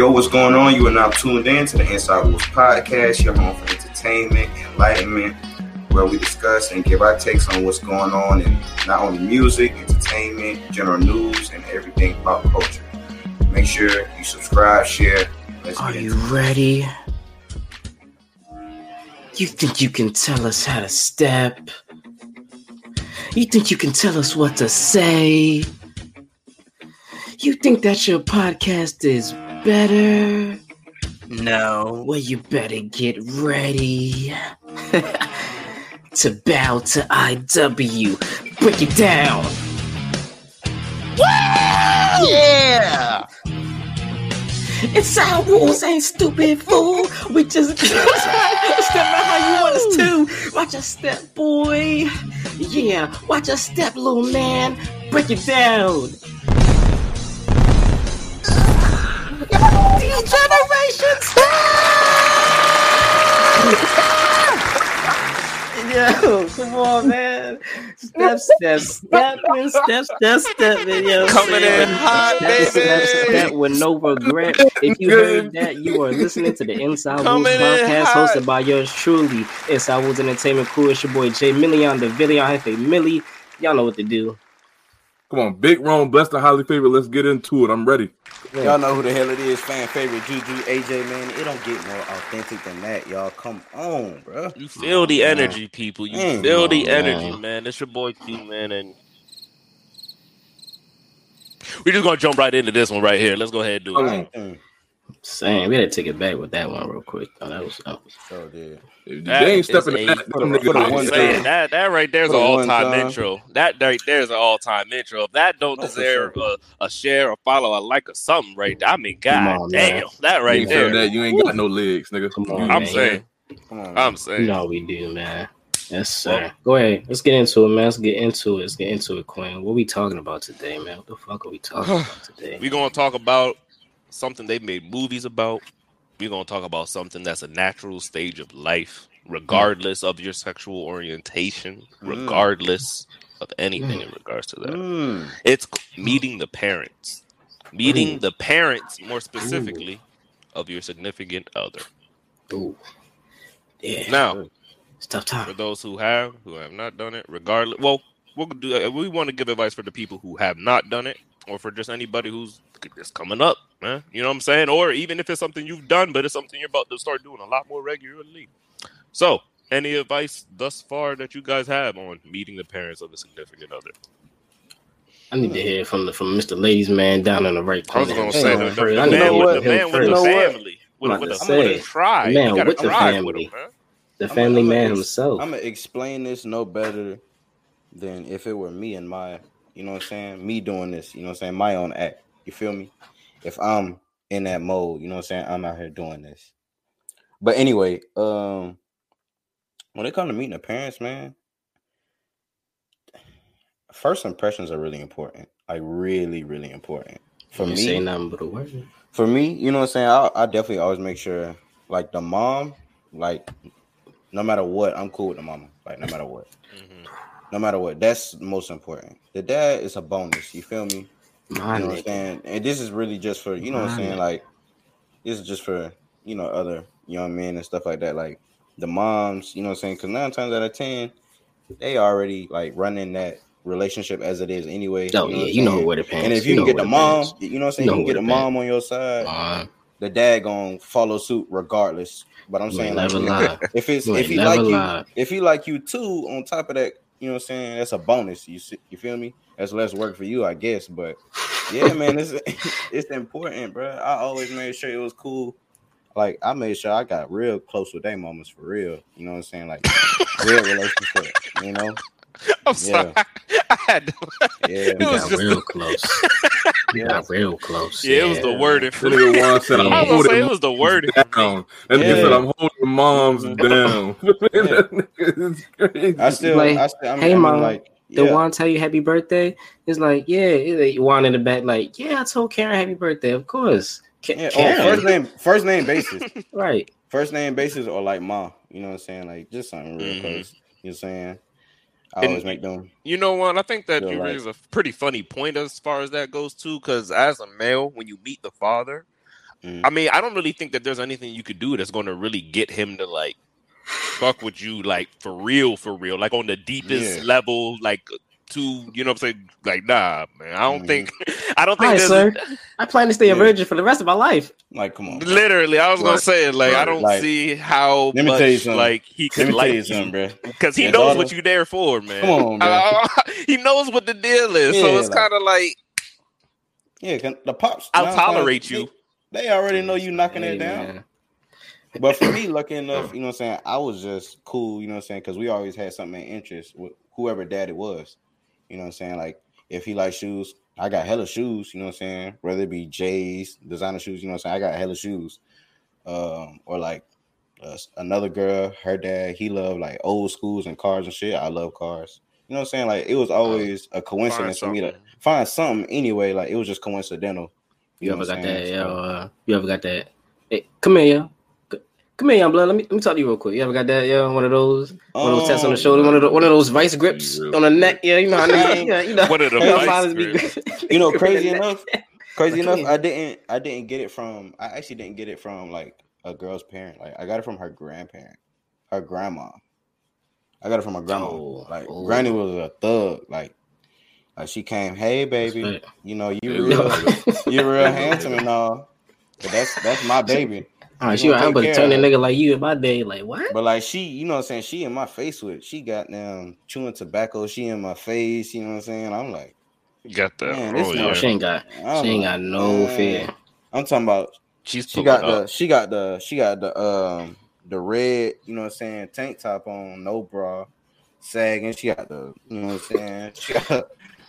Yo, what's going on? You are now tuned in to the Inside Wolves podcast, your home for entertainment, enlightenment, where we discuss and give our takes on what's going on in not only music, entertainment, general news, and everything pop culture. Make sure you subscribe, share. Let's Are you ready? You think you can tell us how to step? You think you can tell us what to say? You think that your podcast is better? No, well, you better get ready to bow to IW. Break it down. Woo! Yeah! It's our rules, ain't stupid fool. We just step out how you want us to. Watch a step, boy. Yeah, watch a step, little man. Break it down. Generations. Yo, come on, man. Step, step, step, step, step, step, yo. Coming in hot, step, baby. Step, step, with no regret. If you heard that, you are listening to the Inside Wolves podcast hosted by yours truly, Inside Wolves Entertainment Crew. It's your boy Jay Million, the Villion Jefe Milli. Y'all know what to do. Come on, Big Rome, bless the highly favorite. Let's get into it. I'm ready. Y'all know who the hell it is. Fan favorite Juju AJ man. It don't get more authentic than that, y'all. Come on, bro. You feel the energy, people. You man, feel the energy, man. man. It's your boy Q, man, and we're just gonna jump right into this one right here. Let's go ahead and do it. Same. We had to take it back with that one real quick. Oh, that was that was. Oh, yeah. That they ain't stepping a, that, that, that right there's an all time intro. That right there's an all time intro. If that don't oh, deserve sure. a, a, share, a follow, a like, or something right there. I mean, god on, damn, man. that right there. That you ain't got no legs, nigga. Come on, I'm man. saying. Come on, I'm saying. You know we do, man. Yes, sir. Well, Go ahead. Let's get into it, man. Let's get into it. Let's get into it, Quinn. What we talking about today, man? What the fuck are we talking about today? we gonna talk about something they've made movies about. We're gonna talk about something that's a natural stage of life regardless of your sexual orientation, mm. regardless mm. of anything mm. in regards to that. Mm. It's meeting the parents, meeting the parents more specifically Ooh. of your significant other. Ooh. Yeah. Now, it's tough time for those who have, who have not done it. Regardless, well, we'll do. Uh, we want to give advice for the people who have not done it, or for just anybody who's just coming up, man. You know what I'm saying? Or even if it's something you've done, but it's something you're about to start doing a lot more regularly. So, any advice thus far that you guys have on meeting the parents of a significant other? I need to hear from the from Mr. Ladies Man down in the right corner. I was gonna say the, the, the, man with, the man with the family, with, with, a, with a tribe, man with the family, him, the family I'm, man I'm himself. I'm gonna explain this no better than if it were me and my, you know what I'm saying, me doing this, you know what I'm saying, my own act. You feel me? If I'm in that mode, you know what I'm saying, I'm out here doing this. But anyway, um, when it comes to meeting the parents, man, first impressions are really important. Like really, really important. For you me, say nothing but a word. For me, you know what I'm saying. I, I definitely always make sure, like the mom, like no matter what, I'm cool with the mama. Like no matter what, mm-hmm. no matter what, that's most important. The dad is a bonus. You feel me? My you know what I'm saying? And this is really just for you know My what I'm saying. Like this is just for you know other young men and stuff like that. Like the moms, you know what I'm saying? Because nine times out of ten, they already like running that relationship as it is anyway. Oh you know yeah, you know where the parents. And if you, you can get the mom, you know what I'm saying, you, you can get the mom on your side. The dad gonna follow suit regardless. But I'm saying like, if it's if he like lie. you, if he like you too, on top of that, you know what I'm saying, that's a bonus. You see, you feel me? That's less work for you, I guess. But yeah, man, it's it's important, bro. I always made sure it was cool like I made sure I got real close with their moments for real. You know what I'm saying? Like real relationship. You know. I'm sorry. I had to, yeah, it was just real close. Yeah, got real close. Yeah, yeah, it was the wording. For me. One said, I'm I was say it was the wording down. And yeah. he said, "I'm holding moms down." I still, like, I still, I mean, hey, I mean, mom. Like, the yeah. one tell you happy birthday is like, yeah, you want in the back, like, yeah, I told Karen happy birthday, of course. Yeah, oh, first name, first name basis, right? First name basis or like ma, you know what I'm saying? Like just something real mm-hmm. close. You know what I'm saying? I always make them. You know what? I think that you raise a pretty funny point as far as that goes too. Because as a male, when you meet the father, Mhm. I mean, I don't really think that there's anything you could do that's going to really get him to like fuck with you, like for real, for real, like on the deepest Yeah. level, like to you know what I'm saying? Like, nah, man, I don't Mhm. think, I don't think right, there's sir. I plan to stay a Yeah. virgin for the rest of my life. Like, come on. literally. I was gonna Right. say, like, I don't Like, see how let me much tell you something. like he Let could like tell you something, bro. because he His knows what you there for, man. Come on, bro. he knows what the deal is, so it's like- kind of like Yeah, can- the pops. I'll nine times- tolerate they- you. They already know you knocking Hey, it down. man. But for me, lucky enough, you know what I'm saying, I was just cool, you know what I'm saying, because we always had something in interest with whoever dad it was. You know what I'm saying? Like if he likes shoes, I got hella shoes, you know what I'm saying? Whether it be J's, designer shoes, you know what I'm saying? I got hella shoes. Um, or like uh, another girl, her dad, he loved like old schools and cars and shit. I love cars. You know what I'm saying? Like it was always a coincidence for me to find something anyway. Like it was just coincidental. You, know ever what got I'm that? saying? Yo, So- uh, you ever got that? Hey, come here, yo. C- Come here, young blood. Let me let me talk to you real quick. You ever got that? Yo, one of those, one of those tests on the Um, shoulder, one of the, one of those vice grips Real on the neck. Yeah, you know how niggas, yeah, you know. What are the you vice fathers be- grips? you know, crazy enough, crazy What enough, I didn't, I didn't get it from. I actually didn't get it from like a girl's parent. Like I got it from her grandparent, her grandma. I got it from my grandma. Oh, like oh. Granny was a thug. Like, like she came, hey baby, you know you Yeah, real, you real handsome and all. But that's that's my baby. All right, she gonna I'm take about to turn a nigga like you in my day. Like what? But like she, you know what I'm saying? She in my face with she got down chewing tobacco, she in my face, you know what I'm saying? I'm like, got that? Man, this oh No, she ain't got. I'm She ain't got no man. fear. I'm talking about she's she got up. the she got the she got the um the red, you know what I'm saying, tank top on, no bra, sagging. She got the, you know what I'm saying, she got her,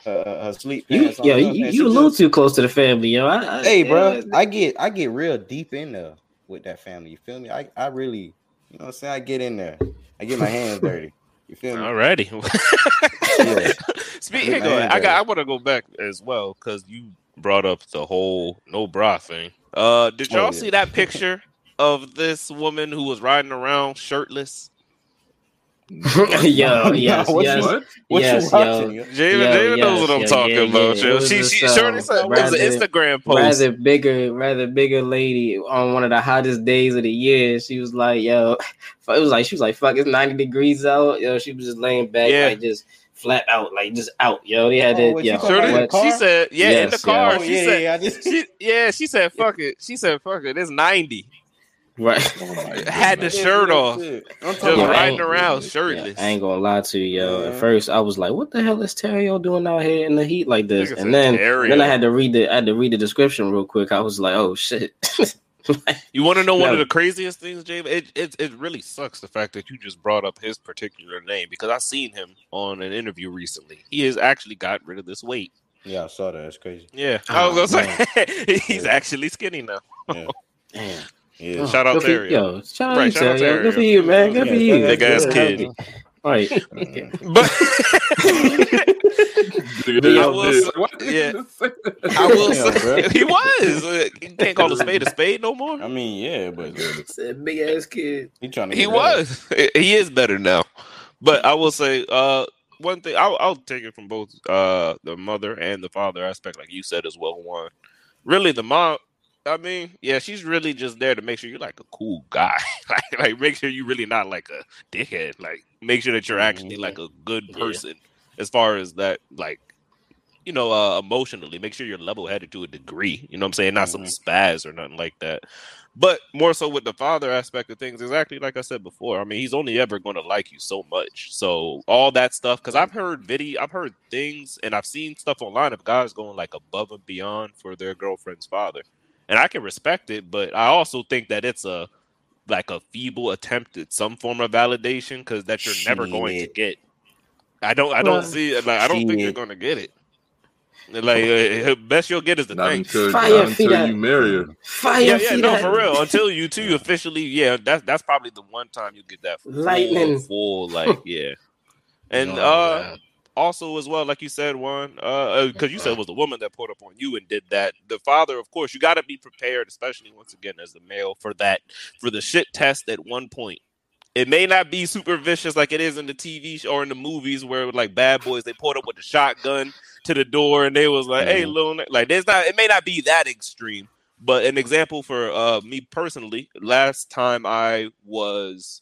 her, her sleep You, pants on. yo, you, you a little just- too close to the family, yo. I, I, Hey, yeah, bro, I get I get real deep in there with that family. You feel me? I I really, you know what I'm saying. I get in there. I get my hands dirty. You feel me? Alrighty. Yeah. Speaking, of, I got. I want to go back as well because you brought up the whole no bra thing. Uh, did y'all Oh, yeah. see that picture of this woman who was riding around shirtless? yo, yes, What you- yes, What? What yes, you watching? yo. yo? Javen, Yo, Javen knows what I'm yeah, talking yeah, about. yeah. yo. It She, she, Shorty um, said it was an Instagram post. rather bigger, rather bigger lady on one of the hottest days of the year. She was like, "Yo," it was like she was like, "Fuck, it's ninety degrees out." Yo, she was just laying back, Yeah. like just flat out, like just out. Yo, they had Oh, it. what Yo, you talking Shorty, about? what? car? she said, yeah, in the car. yo. Oh, She yeah, said, yeah, I just she, yeah, she said, fuck it. She said, fuck it. It's 90. Right. Oh Had the shirt off. I'm Just talking Yeah, about I riding ain't- around Yeah, shirtless. I ain't gonna lie to you, yo. Yeah. At first, I was like, "What the hell is Terrio doing out here in the heat like this?" Nigga And then, Terrio. then I had to read the, I had to read the description real quick. I was like, "Oh shit." You want to know one No. of the craziest things, James? It, it it really sucks the fact that you just brought up his particular name because I seen him on an interview recently. He has actually got rid of this weight. Yeah, I saw that. It's crazy. Yeah, oh, I Oh, was gonna say he's Yeah. actually skinny now. Yeah. Damn. Yeah. Oh, Shout out good for- Terrio. Yo, shout out Right, to shout out Terrio. Terrio. Good for you, man. Good for you. big ass kid. healthy. Right. Okay. But Nigga, I will say- Why did you yeah. just say that? I will Damn, say he was. You can't call a spade a spade no more. I mean, yeah, but big ass kid. he trying to. He get better. was. He is better now. But I will say, uh, one thing I'll, I'll take it from both uh the mother and the father aspect, like you said as well. One, really, the mom. I mean, yeah, she's really just there to make sure you're like a cool guy, like, like make sure you're really not like a dickhead. Like, make sure that you're actually Mhm. like a good Yeah. person as far as that, like, you know, uh, emotionally. Make sure you're level headed to a degree. You know what I'm saying? Not some Mhm. spaz or nothing like that. But more so with the father aspect of things, exactly like I said before. I mean, he's only ever going to like you so much. So all that stuff, because I've heard video, I've heard things, and I've seen stuff online of guys going like above and beyond for their girlfriend's father, and I can respect it. But I also think that it's a like a feeble attempt at some form of validation because that you're never going to get. I don't. I don't Well, see. Like I don't think you're going to get it. Like uh, best you'll get is the Not thing. until, Fire until you marry her. Fire. Yeah, yeah, no, for real. Until you two officially, yeah, that's that's probably the one time you get that full, Lightning. full, like, yeah. And Oh, uh man. Also as well, like you said, one, uh, because you said it was the woman that pulled up on you and did that. The father, of course, you got to be prepared, especially once again as the male, for that for the shit test at one point. It may not be super vicious like it is in the TV show or in the movies where like bad boys they pulled up with the shotgun to the door and they was like, "Hey, Mhm. little," like there's not. It may not be that extreme, But an example for uh, me personally, last time I was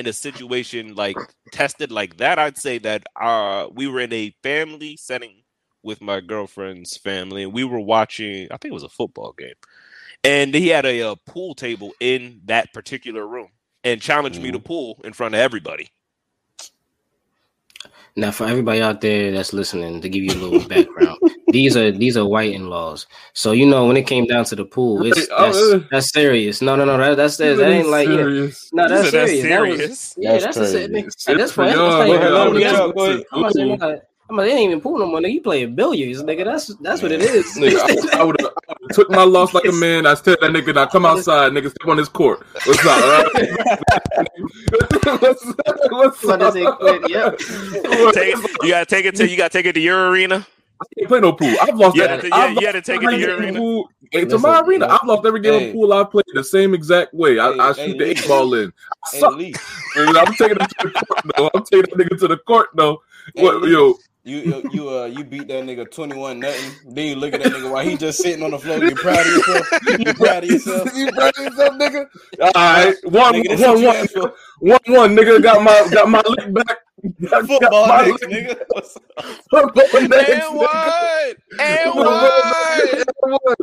in a situation like tested like that, I'd say that uh, we were in a family setting with my girlfriend's family, and we were watching. I think it was a football game, and he had a, a pool table in that particular room, and challenged me to pool in front of everybody. Now, for everybody out there that's listening, to give you a little background, these are these are white in-laws. So you know when it came down to the pool, it's Oh, that's, uh, that's serious. No, no, no, that, that's that, that ain't like yeah. No, that's So that's serious. That was yeah, That's that's, a crazy. serious. It's At this for point, y'all, that's like, nigga. no, Yeah, that's- yeah, go ahead. I'm not saying that. I'm like, it ain't even pool no more. Nigga, you playing billiards, nigga. That's that's what it is. Nigga, I, I would have took my loss like a man. I tell that nigga, now come outside, nigga, step on this court. What's up? all right? what's up? What's it up? Yep. Take it, you gotta take it to you gotta take it to your arena. I can't play no pool. I've lost You that. to- yeah, I've you had to take it to your arena. pool. Hey, to my arena. I've lost every game Hey. of pool I've played the same exact way. I, Hey, I hey, shoot the eight ball in. I suck. I'm taking him to the court though. I'm taking that nigga to the court though. Hey, What, yo, you you you uh you beat that nigga twenty one nothing. Then you look at that nigga while he just sitting on the floor. You proud of yourself? You proud of yourself? you proud of yourself, nigga? All right, one, Nigga, this one, what you one, asked for. one, one, nigga got my got my lick back. Got Football my next, lick- nigga. What's up? Football next, And nigga. what? And what?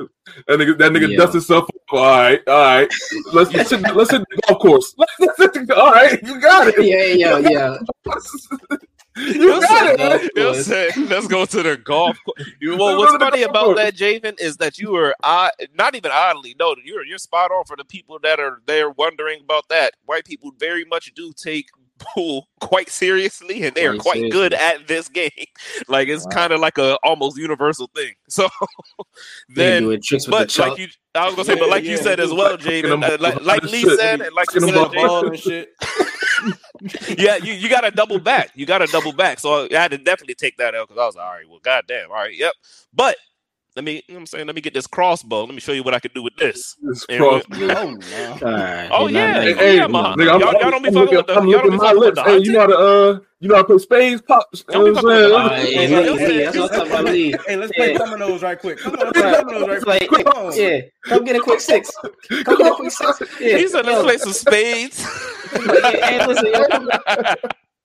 That nigga, that nigga Yeah. dusts himself. Up. All right, all right. Let's let's hit, let's hit the golf course. Let's hit the, all right, you got it. Yeah, yeah, yeah. You got it. man. He'll let's go to the golf course. Well, what's go to the funny about course. that, Javen, is that you were odd, not even oddly, no, you're you're spot on for the people that are there wondering about that. White people very much do take pool quite seriously, and they are Quite quite good at this game. Like it's Wow. kind of like a almost universal thing. So They then, doing tricks the but chalk. like you, I was gonna say, Yeah, but like you said as dude, well, like Javen, them uh, up like, with like Lee said, and like you Cooking said, them yeah, you, you got to double back. You got to double back. So I had to definitely take that out because I was like, all right, well, goddamn, all right, yep. But let me, you know what I'm saying, let me get this crossbow. Let me show you what I can do with this. This And cross- Oh no. All right. Oh, yeah. nah, Hey, nah, hey, yeah, nah, man. nah. nigga, I'm, Y'all- y'all don't be I'm fucking looking- with the- I'm y'all don't looking be my fucking with lips. the Hey, you know how to uh, you know how to play spades, pops. Don't be I'm fucking with All saying? Hey, hey, hey, look, hey, Lee, that's what I'm talking about, Lee. Hey, let's play Yeah. dominoes right quick. Come on, dominoes right quick. Come on. yeah, come get a quick six. Come get a quick six. He said, let's play some spades. hey, listen, yo,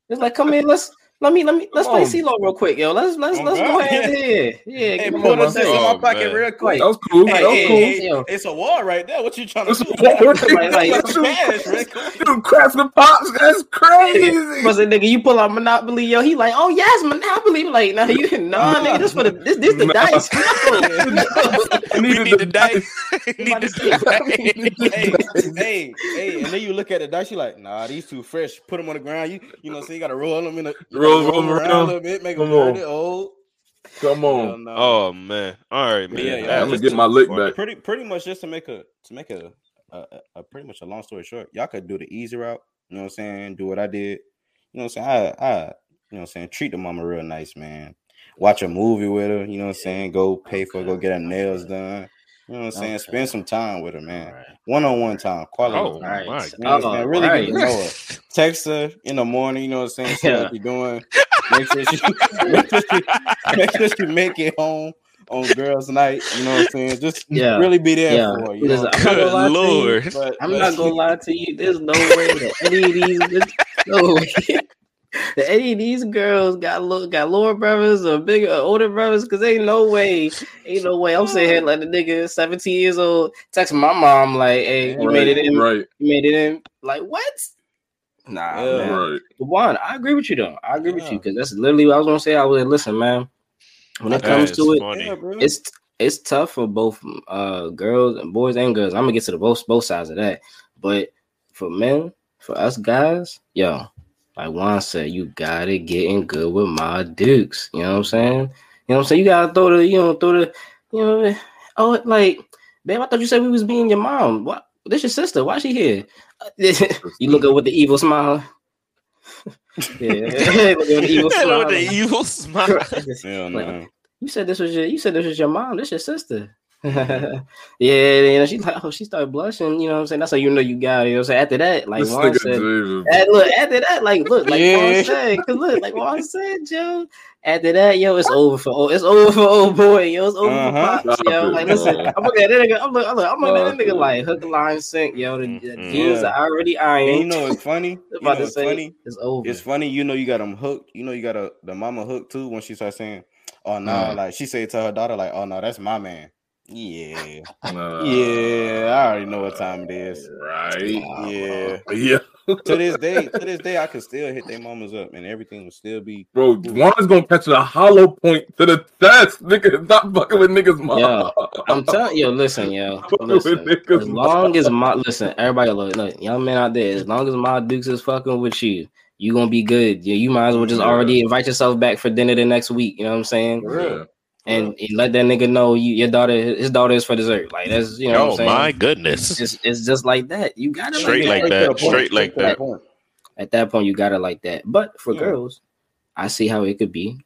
it's like, come in, let's let me let me let's Come play on. CeeLo real quick, yo. Let's let's Oh, let's go God. ahead here. Yeah, Hey, give me put one us this oh, in Oh, my pocket real quick. That was cool. Hey, That was hey, cool. hey, Yo. it's a wall right there. What you trying to do? Like, like, Like, man. Come on. Dude, crafts and pops. That's crazy. Was it nigga? You pull out Monopoly, yo. He like, oh yes, Monopoly. Like, no, you didn't nigga. This for the this this the Nah. dice. No. we need the to die. need to die. hey, hey, hey, and then you look at the dice, you like, nah, these too fresh. Put them on the ground. You, you know, so you gotta roll them in a you Roll- gotta around, around. a little bit, make them Come on. burn it. Oh, Come on. no. Oh man! All right, man. Yeah, yeah, That I'm gonna get my lick funny. back. pretty, pretty much just to make a to make a, a, a- a pretty much a long story short, y'all could do the easy route. You know what I'm saying? Do what I did. You know what I'm saying? I, I, you know what I'm saying? Treat the mama real nice, man. Watch a movie with her. You know what I'm saying? Go pay for, go get her nails done. You know what I'm saying? Okay. Spend some time with her, man. One on one time, quality Oh time. Alright. You know what I'm saying? Really right. get to know her. Text her in the morning. You know what I'm saying? See Yeah. what you're doing. Make sure she make sure she, make sure she make it home on girls' night. You know what I'm saying? Just Yeah. really be there Yeah. for her. You Listen, know? I'm not gonna Good you. lord! But, I'm but- not gonna lie to you. There's no way that any of these no way that any of these girls got look got lower brothers or bigger or older brothers because ain't no way, ain't no way. I'm sitting here like the nigga 17 years old texting my mom like, "Hey, you made it in, Right. you made it in." Like what? Nah, Yeah. man. Right. But Juan, I agree with you though. I agree with you because that's literally what I was gonna say. I was like, listen, man. When it That comes is to it, funny. Yeah, it's it's tough for both uh girls and boys and girls. I'm gonna get to the both both sides of that. But for men, for us guys, yo, like Juan said, you gotta get in good with my dukes. You know what I'm saying? You know what I'm saying? You gotta throw the, you know, throw the, you know, oh, like, babe, I thought you said we was being your mom. What? This your sister? Why she here? you look up with the evil smile. yeah, look with the evil smile. With the evil smile. Hell Like, no. You said this was your you said this was your mom. This your sister. Yeah, you know, she's like, oh, she started blushing. You know what I'm saying? That's how you know you got it. You know what I'm saying? After that, like This Juan said, David. and look, after that, like, look, like Yeah. Juan said, cause look, like Juan said, Joe. After that, yo, it's over for old, it's over for old boy, yo, it's over Uh-huh. for pops, yo. Like, listen. I'm looking at that nigga, I'm look, I'm look, I'm looking at that nigga like hook, line, sink, yo. The, the Mhm. jeans Yeah. are already And ironed. you know it's funny. You about know to it's say funny. it's over. It's funny. You know you got them hooked. You know you got a the mama hooked too when she starts saying, "Oh no," Mm. like she said to her daughter, like, "Oh no, that's my man." Yeah, Uh, yeah. I already know what time it is. Right. Yeah. Yeah. to this day, to this day, I can still hit their mamas up, and everything will still be. Bro, Juan is gonna catch a hollow point to the test. Nigga, stop fucking with niggas, mom. Yo, I'm telling you, listen, yo, listen. As long as my listen, everybody look, look, young man out there, as long as my dukes is fucking with you, you gonna be good. Yeah, you might as well just Yeah. already invite yourself back for dinner the next week. You know what I'm saying? Yeah. And, and let that nigga know you, your daughter, his daughter is for dessert. Like that's you know what Oh I'm saying. my goodness. It's just, it's just like that. You gotta Straight like like that. that. to point, Straight like that. At that point, you gotta like that. But for Yeah. girls, I see how it could be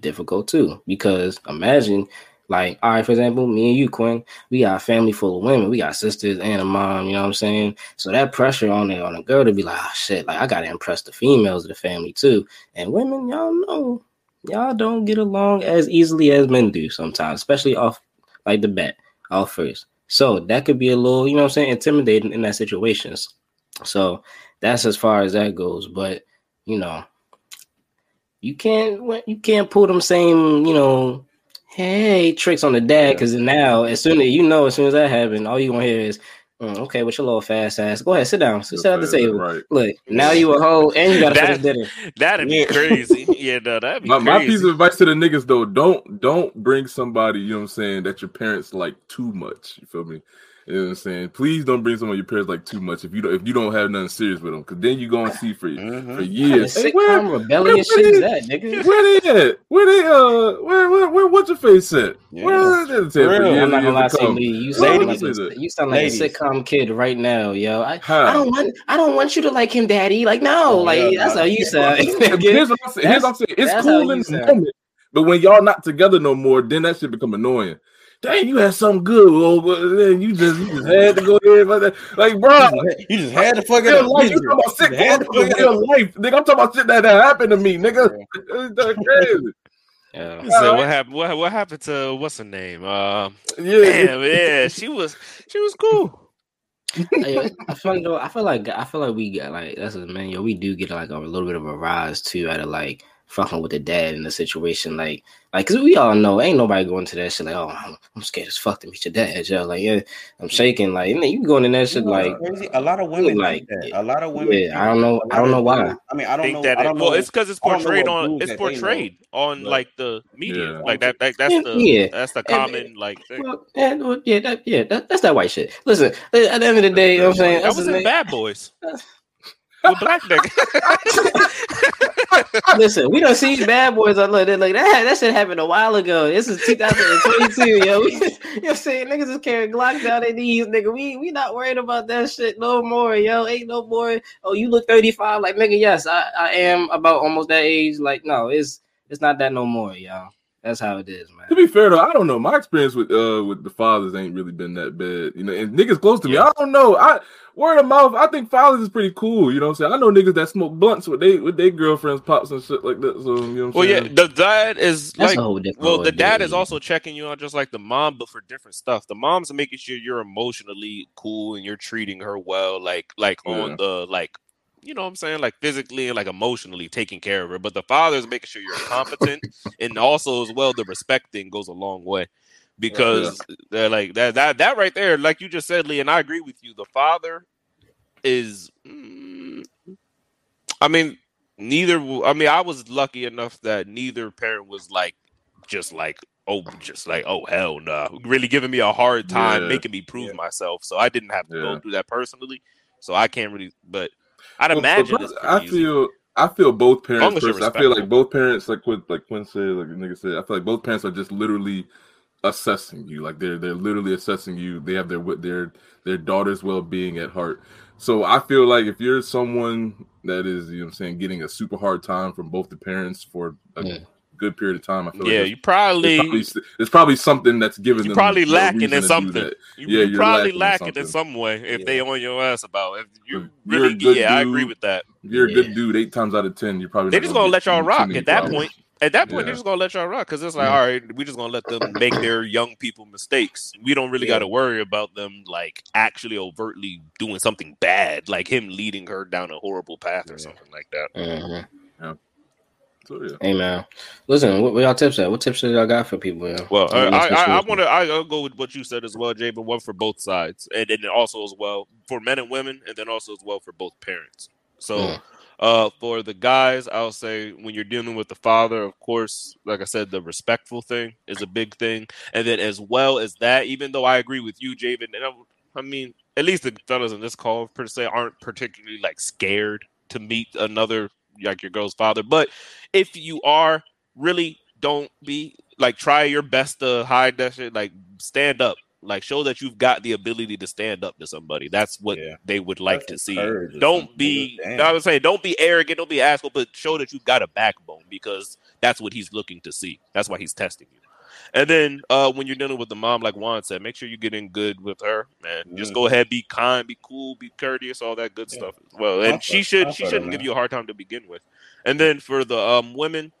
difficult too. Because imagine, like, all right, for example, me and you, Quinn, we got a family full of women. We got sisters and a mom. You know what I'm saying? So that pressure on it on a girl to be like, oh shit, like I gotta impress the females of the family too. And women, y'all know, y'all don't get along as easily as men do sometimes, especially off like the bat, off first. So that could be a little, you know what I'm saying, intimidating in that situations. So that's as far as that goes. But you know, you can't you can't pull them same, you know, hey tricks on the dad because now as soon as you know, as soon as that happened, all you gonna hear is, "Mm, okay, with your little fast ass, go ahead, sit down, sit at the table. Right. Look, now you a hoe and you gotta That- finish dinner. That'd be crazy. Yeah, no, that'd be My, my piece of advice to the niggas though, don't don't bring somebody, you know what I'm saying, that your parents like too much. You feel me? You know what I'm saying? Please don't bring someone your parents like too much if you don't if you don't have nothing serious with them, because then you go and see for for Mhm. What kind of years. Hey, where, sitcom rebellious where- shit is that, nigga? where they at? Where they uh where where, where what's your face at? Yeah. Where they at? For real. years I'm not and gonna lie to to you. Lee. You sound like a, you sound like Ladies. a sitcom kid right now, yo. I, How? I don't want I don't want you to like him, daddy. Like no, Oh, like yeah, that's nah. how you sound. Here's what I'm saying. Here's what I'm saying. It's cool in the moment, but when y'all not together no more, then that shit become annoying. Dang, you had something good, well, but then you just you just had to go ahead, but like, bro, You just had to fuck it up. life. You talking about sick You had to in fuck real life, nigga. I'm talking about shit that, that happened to me, nigga. That's crazy. Yeah. So what happened? What, what happened to what's her name? Uh, Yeah, damn, yeah, she was she was cool. Hey, I feel like I feel like I feel like we got like that's a man, yo. We do get like a little bit of a rise too out of like fucking with the dad in the situation, like like because we all know ain't nobody going to that shit like oh I'm, I'm scared as fuck to meet your dad, yo. Like yeah, I'm shaking, like and then you going in that shit You know like crazy? a lot of women like- like that. A lot of women. yeah, I don't know, I don't know why. I mean, I don't think know. that I don't well, know. it's because it's I don't know portrayed on it's that they know. portrayed on Right. like the media, Yeah. like that. that that's Yeah, the yeah. that's the And- common like thing. Well, yeah, well, yeah, that, yeah, that, that's that white shit. Listen, at the end of the day, you know what I'm saying That was in Bad Boys. With black nigga. Listen, we don't see bad boys on look, like that. That shit happened a while ago. This is 2022, yo. We, you know what I'm saying? Niggas is carrying Glocks down their knees, nigga. We we not worried about that shit no more, yo. Ain't no more. Oh, you look 35, like nigga. Yes, I, I am about almost that age. Like, no, it's it's not that no more, y'all. That's how it is, man. To be fair though, I don't know. My experience with uh with the fathers ain't really been that bad. You know, and niggas close to me, I don't know. I word of mouth, I think fathers is pretty cool. You know what I'm saying? I know niggas that smoke blunts with they with their girlfriends, pops and shit like that. So you know what I'm Well, yeah, saying? the dad is That's like a whole different. Well, the dad is also checking you out just like the mom, but for different stuff. The mom's making sure you're emotionally cool and you're treating her well, like like Yeah. on the like you know what I'm saying, like physically and like emotionally taking care of her. But the father's making sure you're competent and also as well the respecting goes a long way. Because they're like that that that right there, like you just said, Lee, and I agree with you. The father is mm, I mean, neither I mean, I was lucky enough that neither parent was like just like oh just like oh hell no really giving me a hard time Yeah. making me prove Yeah. myself so i didn't have to Yeah. go through that personally so i can't really but i'd Well, imagine but I easy. feel I feel both parents. First, I feel like both parents, like what like Quinn said, like the nigga said. I feel like both parents are just literally assessing you. Like they're they're literally assessing you. They have their with their their daughter's well being at heart. So I feel like if you're someone that is, you know, what I'm saying, getting a super hard time from both the parents for a Yeah. good period of time. I feel yeah, like you it's probably, probably, it's probably something that's given you them probably a lacking in something. You, Yeah, you you're probably lacking in lacking in some way if they on your ass about. If you If you're a really, good yeah, I agree with that. If you're a Yeah. good dude, eight times out of ten, you're probably They're just gonna get let y'all rock many at that point. At that point, Yeah. they're just gonna let y'all rock because it's like, Yeah. all right, we're just gonna let them make their young people mistakes. We don't really Yeah. got to worry about them like actually overtly doing something bad, like him leading her down a horrible path or something like that. Mhm. So yeah, Hey man, listen, what, what y'all tips at? What tips did y'all got for people? Yeah? Well, I, I, I, I want to. I'll go with what you said as well, Jay. But one for both sides, and then also as well for men and women, and then also as well for both parents. So, Mm. Uh, for the guys, I'll say when you're dealing with the father, of course, like I said, the respectful thing is a big thing, and then as well as that, even though I agree with you, Javen, and I, I mean, at least the fellas in this call per se aren't particularly like scared to meet another like your girl's father, but if you are really don't be like try your best to hide that shit like stand up like show that you've got the ability to stand up to somebody that's what Yeah. they would like That's to see don't be. I would say don't be arrogant don't be asshole but show that you've got a backbone because that's what he's looking to see that's why he's testing you and then uh when you're dealing with the mom like juan said make sure you get in good with her man just Mhm. go ahead be kind be cool be courteous all that good Yeah. stuff as well and Comfort- she should she comfort her, shouldn't give you a hard time to begin with and then for the um women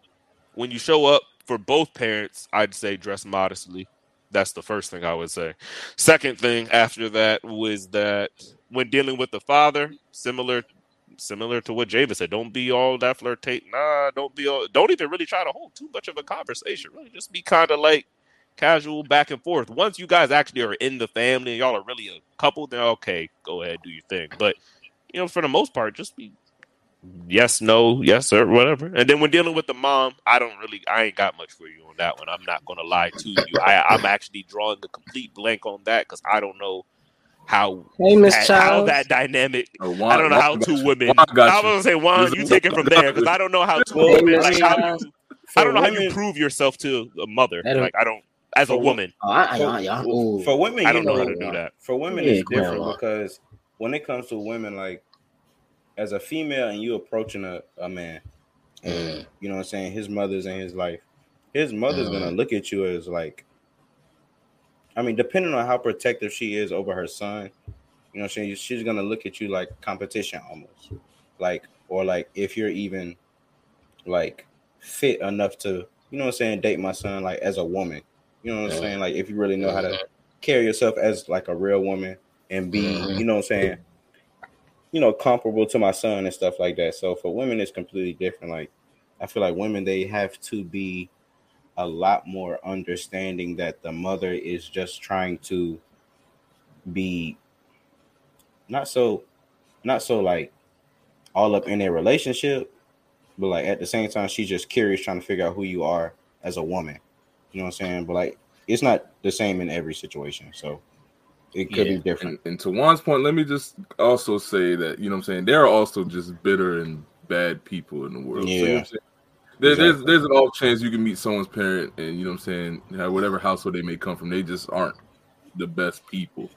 when you show up for both parents, I'd say dress modestly. That's the first thing I would say. Second thing after that was that when dealing with the father, similar similar to what Javis said, don't be all that flirtate. Nah, don't be all don't even really try to hold too much of a conversation. Really just be kind of like casual back and forth. Once you guys actually are in the family and y'all are really a couple, then okay, go ahead, do your thing. But you know, for the most part, just be yes, no, yes, sir, whatever. And then when dealing with the mom, I don't really, I ain't got much for you on that one. I'm not going to lie to you. I, I'm actually drawing a complete blank on that because I don't know how Hey, Miss that, how Child. that dynamic. Uh, I don't know how Juan got two you. women. I you. was gonna say Juan, you take it from there because I don't know how two women Miss like how you. I don't know how you prove yourself to a mother. Like I don't, as a woman, Oh, I, I, For, I, I, ooh. for women, I don't know how to do that. For women, Yeah, it's different because when it comes to women, like as a female and you approaching a, a man, and Mm. you know what I'm saying, his mother's in his life, his mother's gonna Mhm. look at you as like, I mean, depending on how protective she is over her son, you know what I'm saying, she's gonna look at you like competition almost, like or like if you're even like fit enough to, you know what I'm saying, date my son like as a woman, you know what I'm saying, like if you really know how to carry yourself as like a real woman and be, Mhm. you know what I'm saying, you know, comparable to my son and stuff like that. So for women, it's completely different. Like I feel like women they have to be a lot more understanding that the mother is just trying to be not so not so like all up in their relationship, but like at the same time she's just curious trying to figure out who you are as a woman. You know what I'm saying? But like it's not the same in every situation. So it could Yeah. be different. And, and to Juan's point, let me just also say that you know what I'm saying there are also just bitter and bad people in the world. So, you know Yeah. There, There's Exactly. there's an off chance you can meet someone's parent and you know what I'm saying whatever household they may come from, they just aren't the best people.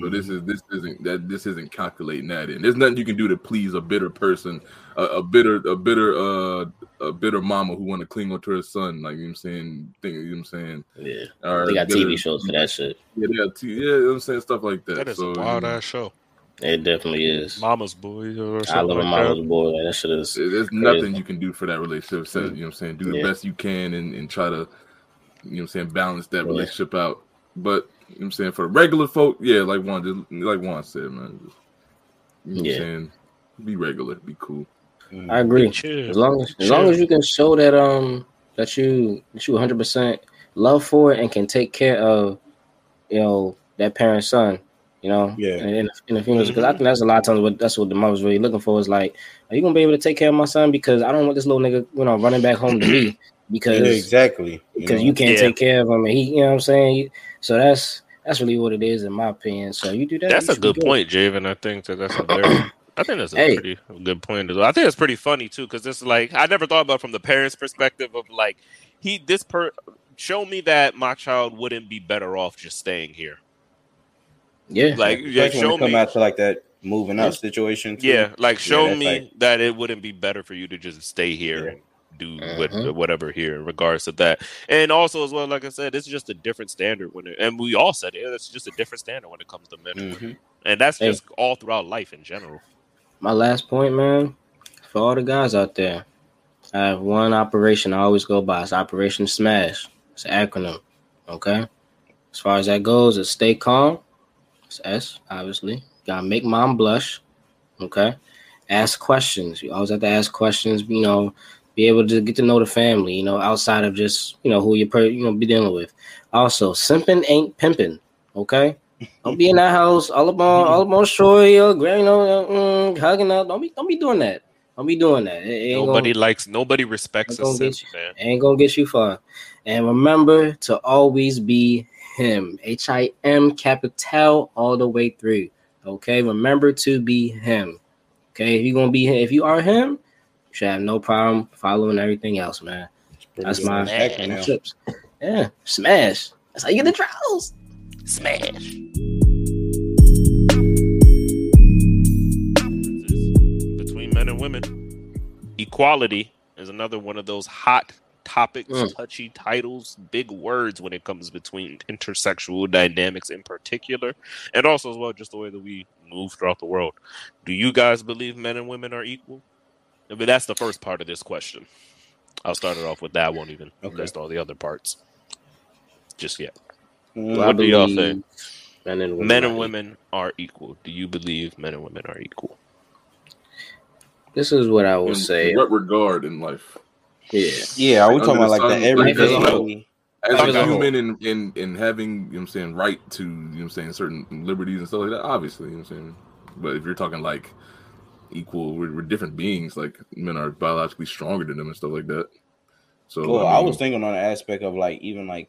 So this is this isn't that this isn't calculating that in. There's nothing you can do to please a bitter person, a, a bitter a bitter uh a bitter mama who want to cling onto her son. Like you know what I'm saying, think, you know what I'm saying. Yeah. Or They got bitter- TV shows for that shit. Yeah, they got t- yeah, you know what I'm saying stuff like that. that is so, a you wild know, ass show. It definitely is. Mama's boy or I something love a like mama's that. boy. That shit is. There's nothing you can do for that relationship. So, you know what I'm saying? Do the Yeah. best you can and, and try to, you know what I'm saying, balance that Yeah. relationship out. But you know what I'm saying for the regular folk, yeah, like Juan just like Juan said, man. Just, you know what Yeah. I'm saying? Be regular, be cool. Mhm. I agree. As long as as long as you can show that um that you that you 100 percent love for it and can take care of you know that parent's son, you know, Yeah. in, in, in the funerals because I think that's a lot of times what that's what the mother's really looking for is like, are you gonna be able to take care of my son because I don't want this little nigga you know running back home to me because Yeah, exactly. because know? you can't Yeah. take care of him and he you know what I'm saying. You- So that's that's really what it is in my opinion. So you do that. That's a should be good point, Javen. I think that that's a very. I think that's a Hey. pretty good point. as well. I think it's pretty funny too, because it's like I never thought about it from the parents' perspective of like he this per show me that my child wouldn't be better off just staying here. Yeah. Like yeah, show when come me. out to like that moving out situation. too. Yeah, like show that's me like- that it wouldn't be better for you to just stay here Yeah. Do Mhm. what, whatever here in regards to that. And also as well, like I said, it's just a different standard when it, and we all said it, it's just a different standard when it comes to men. Mhm. And that's Hey. just all throughout life in general. My last point, man, for all the guys out there, I have one operation I always go by. It's Operation Smash. It's an acronym. Okay. As far as that goes, it's stay calm. It's S, obviously. Gotta make mom blush. Okay. Ask questions. You always have to ask questions. You know, be able to get to know the family. You know, outside of just you know who you per you know be dealing with. Also, simping ain't pimping. Okay. Don't be in that house all up on all up on shorty or gra- you know mm, hugging up. Don't be don't be doing that. Don't be doing that. Nobody gonna, likes, nobody respects a simp, man. ain't gonna get you far. And remember to always be him. H I M capital all the way through. Okay. Remember to be him. Okay. If you're gonna be him, if you are him, you should have no problem following everything else, man. That's my acronym. chips. Yeah. Smash. That's how you get the trials. Smash. Between men and women, equality is another one of those hot topics, Mm. touchy titles, big words when it comes between intersexual dynamics in particular, and also as well just the way that we move throughout the world. Do you guys believe men and women are equal? I mean, that's the first part of this question. I'll start it off with that. I won't even Okay. list all the other parts just yet. Mm, What do y'all think? Men and women. men are and women are equal. Do you believe men and women are equal? This is what I will In- say. in what regard in life? Yeah. Yeah, are we Under talking about like the sun, everyday? like, as a As As a a human and in, in, having, you know what I'm saying, right to, you know what I'm saying, certain liberties and stuff like that, obviously, you know what I'm saying. But if you're talking like equal, we're, we're different beings, like men are biologically stronger than them and stuff like that. So, Well, I mean, was thinking on the aspect of like even like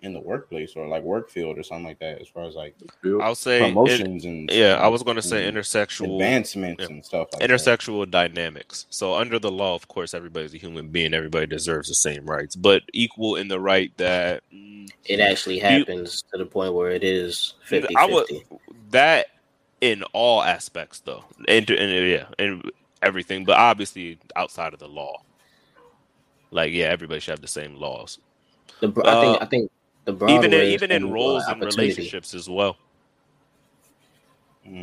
in the workplace or like work field or something like that, as far as like I'll say, it- promotions and yeah, I was going to say and intersexual advancements yeah. and stuff. Like that. intersexual dynamics. So under the law, of course, everybody's a human being. Everybody deserves the same rights, but equal in the right that It actually happens to the point where it is 50 I would that in all aspects though, and, and yeah, and everything, but obviously outside of the law. Like yeah, everybody should have the same laws. The, bro- I think Uh, I think the broader even in, even in roles and relationships as well.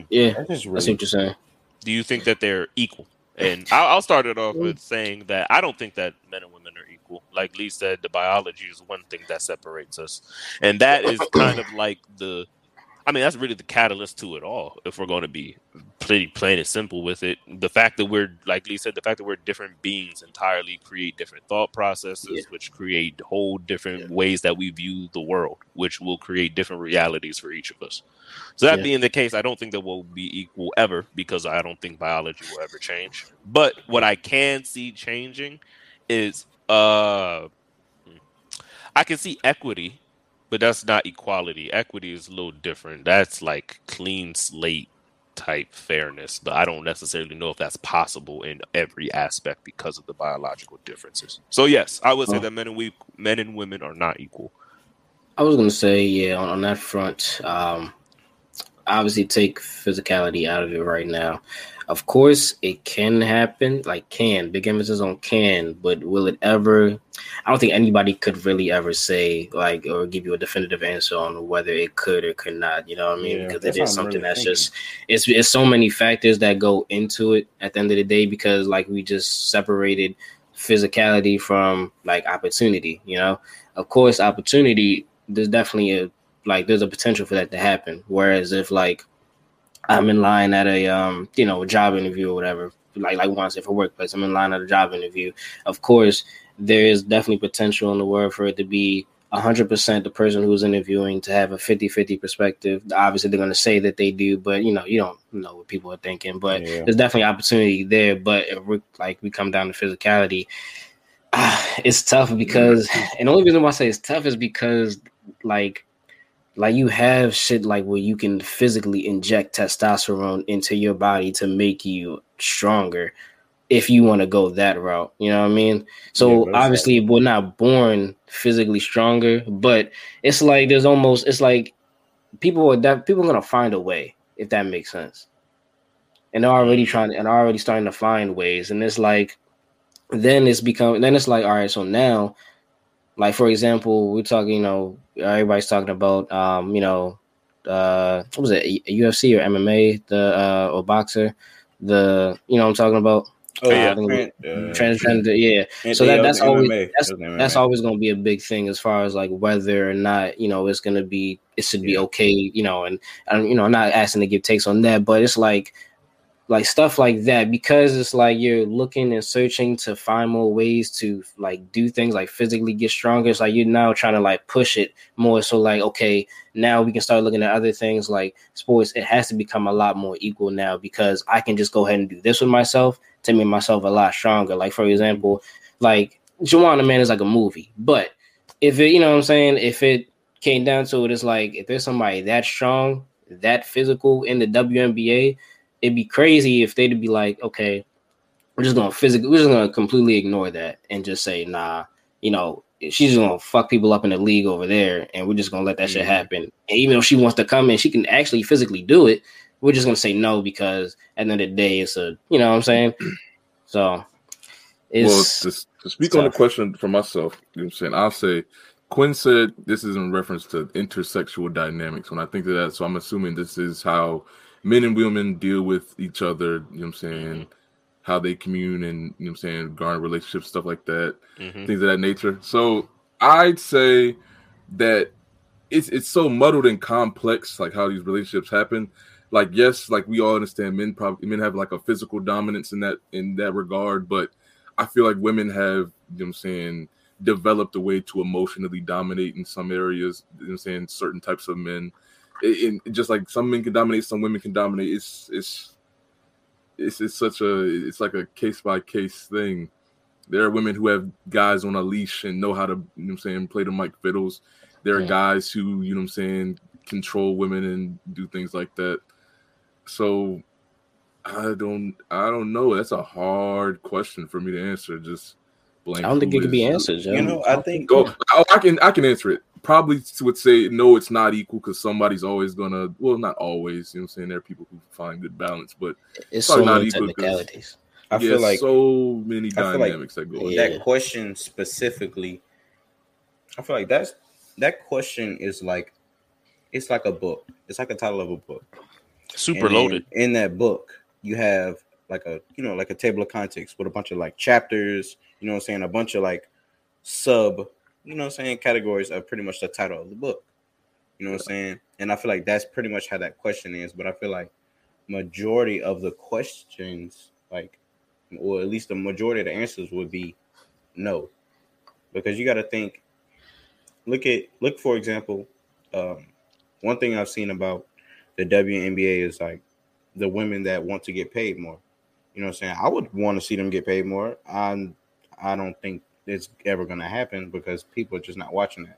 Yeah, That is I see really what you're saying. do you think that they're equal? And I'll, I'll start it off with saying that I don't think that men and women are equal. Like Lee said, the biology is one thing that separates us, and that is kind of like the. I mean, that's really the catalyst to it all. If we're going to be pretty plain and simple with it, the fact that we're, like Lee said, the fact that we're different beings entirely create different thought processes, Yeah. which create whole different ways that we view the world, which will create different realities for each of us. So that Yeah. being the case, I don't think that we'll be equal ever because I don't think biology will ever change. But what I can see changing is uh I can see equity, but that's not equality. Equity is a little different. That's like clean slate type fairness, but I don't necessarily know if that's possible in every aspect because of the biological differences. So yes, I would say Oh. that men and we men and women are not equal. I was gonna say, yeah, on, on that front, um, obviously take physicality out of it right now. Of course, it can happen, like can, big emphasis on can, but will it ever? I don't think anybody could really ever say, like, or give you a definitive answer on whether it could or could not. You know what I mean? Because it is something really that's just it's it's so many factors that go into it at the end of the day because like we just separated physicality from like opportunity you know of course opportunity there's definitely a like there's a potential for that to happen. Whereas if like i'm in line at a um you know a job interview or whatever like like once if a workplace i'm in line at a job interview of course there is definitely potential in the world for it to be 100% the person who's interviewing to have a 50-50 perspective. Obviously they're going to say that they do but you know you don't know what people are thinking but Yeah. there's definitely opportunity there but if we, like we come down to physicality ah, it's tough because and the only reason why i say it's tough is because like like you have shit like where you can physically inject testosterone into your body to make you stronger if you want to go that route you know what i mean? So it's obviously we're not born physically stronger but it's like there's almost it's like people are that people are gonna find a way if that makes sense. And they're already mm-hmm. trying and already starting to find ways and it's like then it's become then it's like all right so now like for example we're talking you know everybody's talking about um you know uh what was it ufc or mma the uh or boxer the you know what i'm talking about Oh yeah. Uh, transgender yeah and- so that, that's MMA. always that's, that's always going to be a big thing as far as like whether or not you know it's going to be it should be Yeah. okay you know and and you know I'm not asking to give takes on that but it's like like stuff like that because it's like you're looking and searching to find more ways to like do things like physically get stronger. It's like you're now trying to like push it more. So like okay now we can start looking at other things like sports. It has to become a lot more equal now because i can just go ahead and do this with myself to make myself a lot stronger. Like for example like Joanna Man is like a movie. But if it you know what i'm saying? If it came down to it it's like if there's somebody that strong that physical in the WNBA it'd be crazy if they'd be like, okay, we're just gonna physically, we're just gonna completely ignore that and just say, nah, you know, she's just gonna fuck people up in the league over there, and we're just gonna let that shit Mhm. happen. And even if she wants to come in, she can actually physically do it. We're just gonna say no because at the end of the day, it's a, you know what I'm saying. So, well, it's to, to speak on the question for myself, you know what I'm saying? I'll say Quinn said this is in reference to intersexual dynamics. When I think of that, so I'm assuming this is how men and women deal with each other, you know what I'm saying? How they commune and you know what I'm saying, garner relationships, stuff like that, Mhm. things of that nature. So I'd say that it's it's so muddled and complex, like how these relationships happen. Like, yes, like we all understand men probably men have like a physical dominance in that in that regard, but I feel like women have, you know what I'm saying, developed a way to emotionally dominate in some areas, you know what I'm saying, certain types of men. And just like some men can dominate, some women can dominate. It's it's it's it's such a it's like a case by case thing. There are women who have guys on a leash and know how to, you know what I'm saying, play the like fiddles. There are Yeah. guys who, you know what I'm saying, control women and do things like that. So I don't I don't know. That's a hard question for me to answer. Just blank. I don't think it can be answered. Joe. You know, I think Go. Oh, I can I can answer it. Probably would say no, it's not equal because somebody's always gonna. Well, not always. You know, what I'm saying there are people who find good balance, but it's probably so not equal technicalities. I yeah, feel like so many I feel like- dynamics that go. Yeah. that question specifically i feel like that's that question is like it's like a book it's like a title of a book Super And then loaded. in that book you have like a you know like a table of contents with a bunch of like chapters you know what i'm saying a bunch of like sub you know what i'm saying categories of pretty much the title of the book. You know what i'm saying? And i feel like that's pretty much how that question is but i feel like majority of the questions like or at least the majority of the answers would be no. Because you got to think look at look for example um, one thing i've seen about the WNBA is like the women that want to get paid more. You know what i'm saying? I would want to see them get paid more. I'm i don't think it's ever going to happen because people are just not watching it.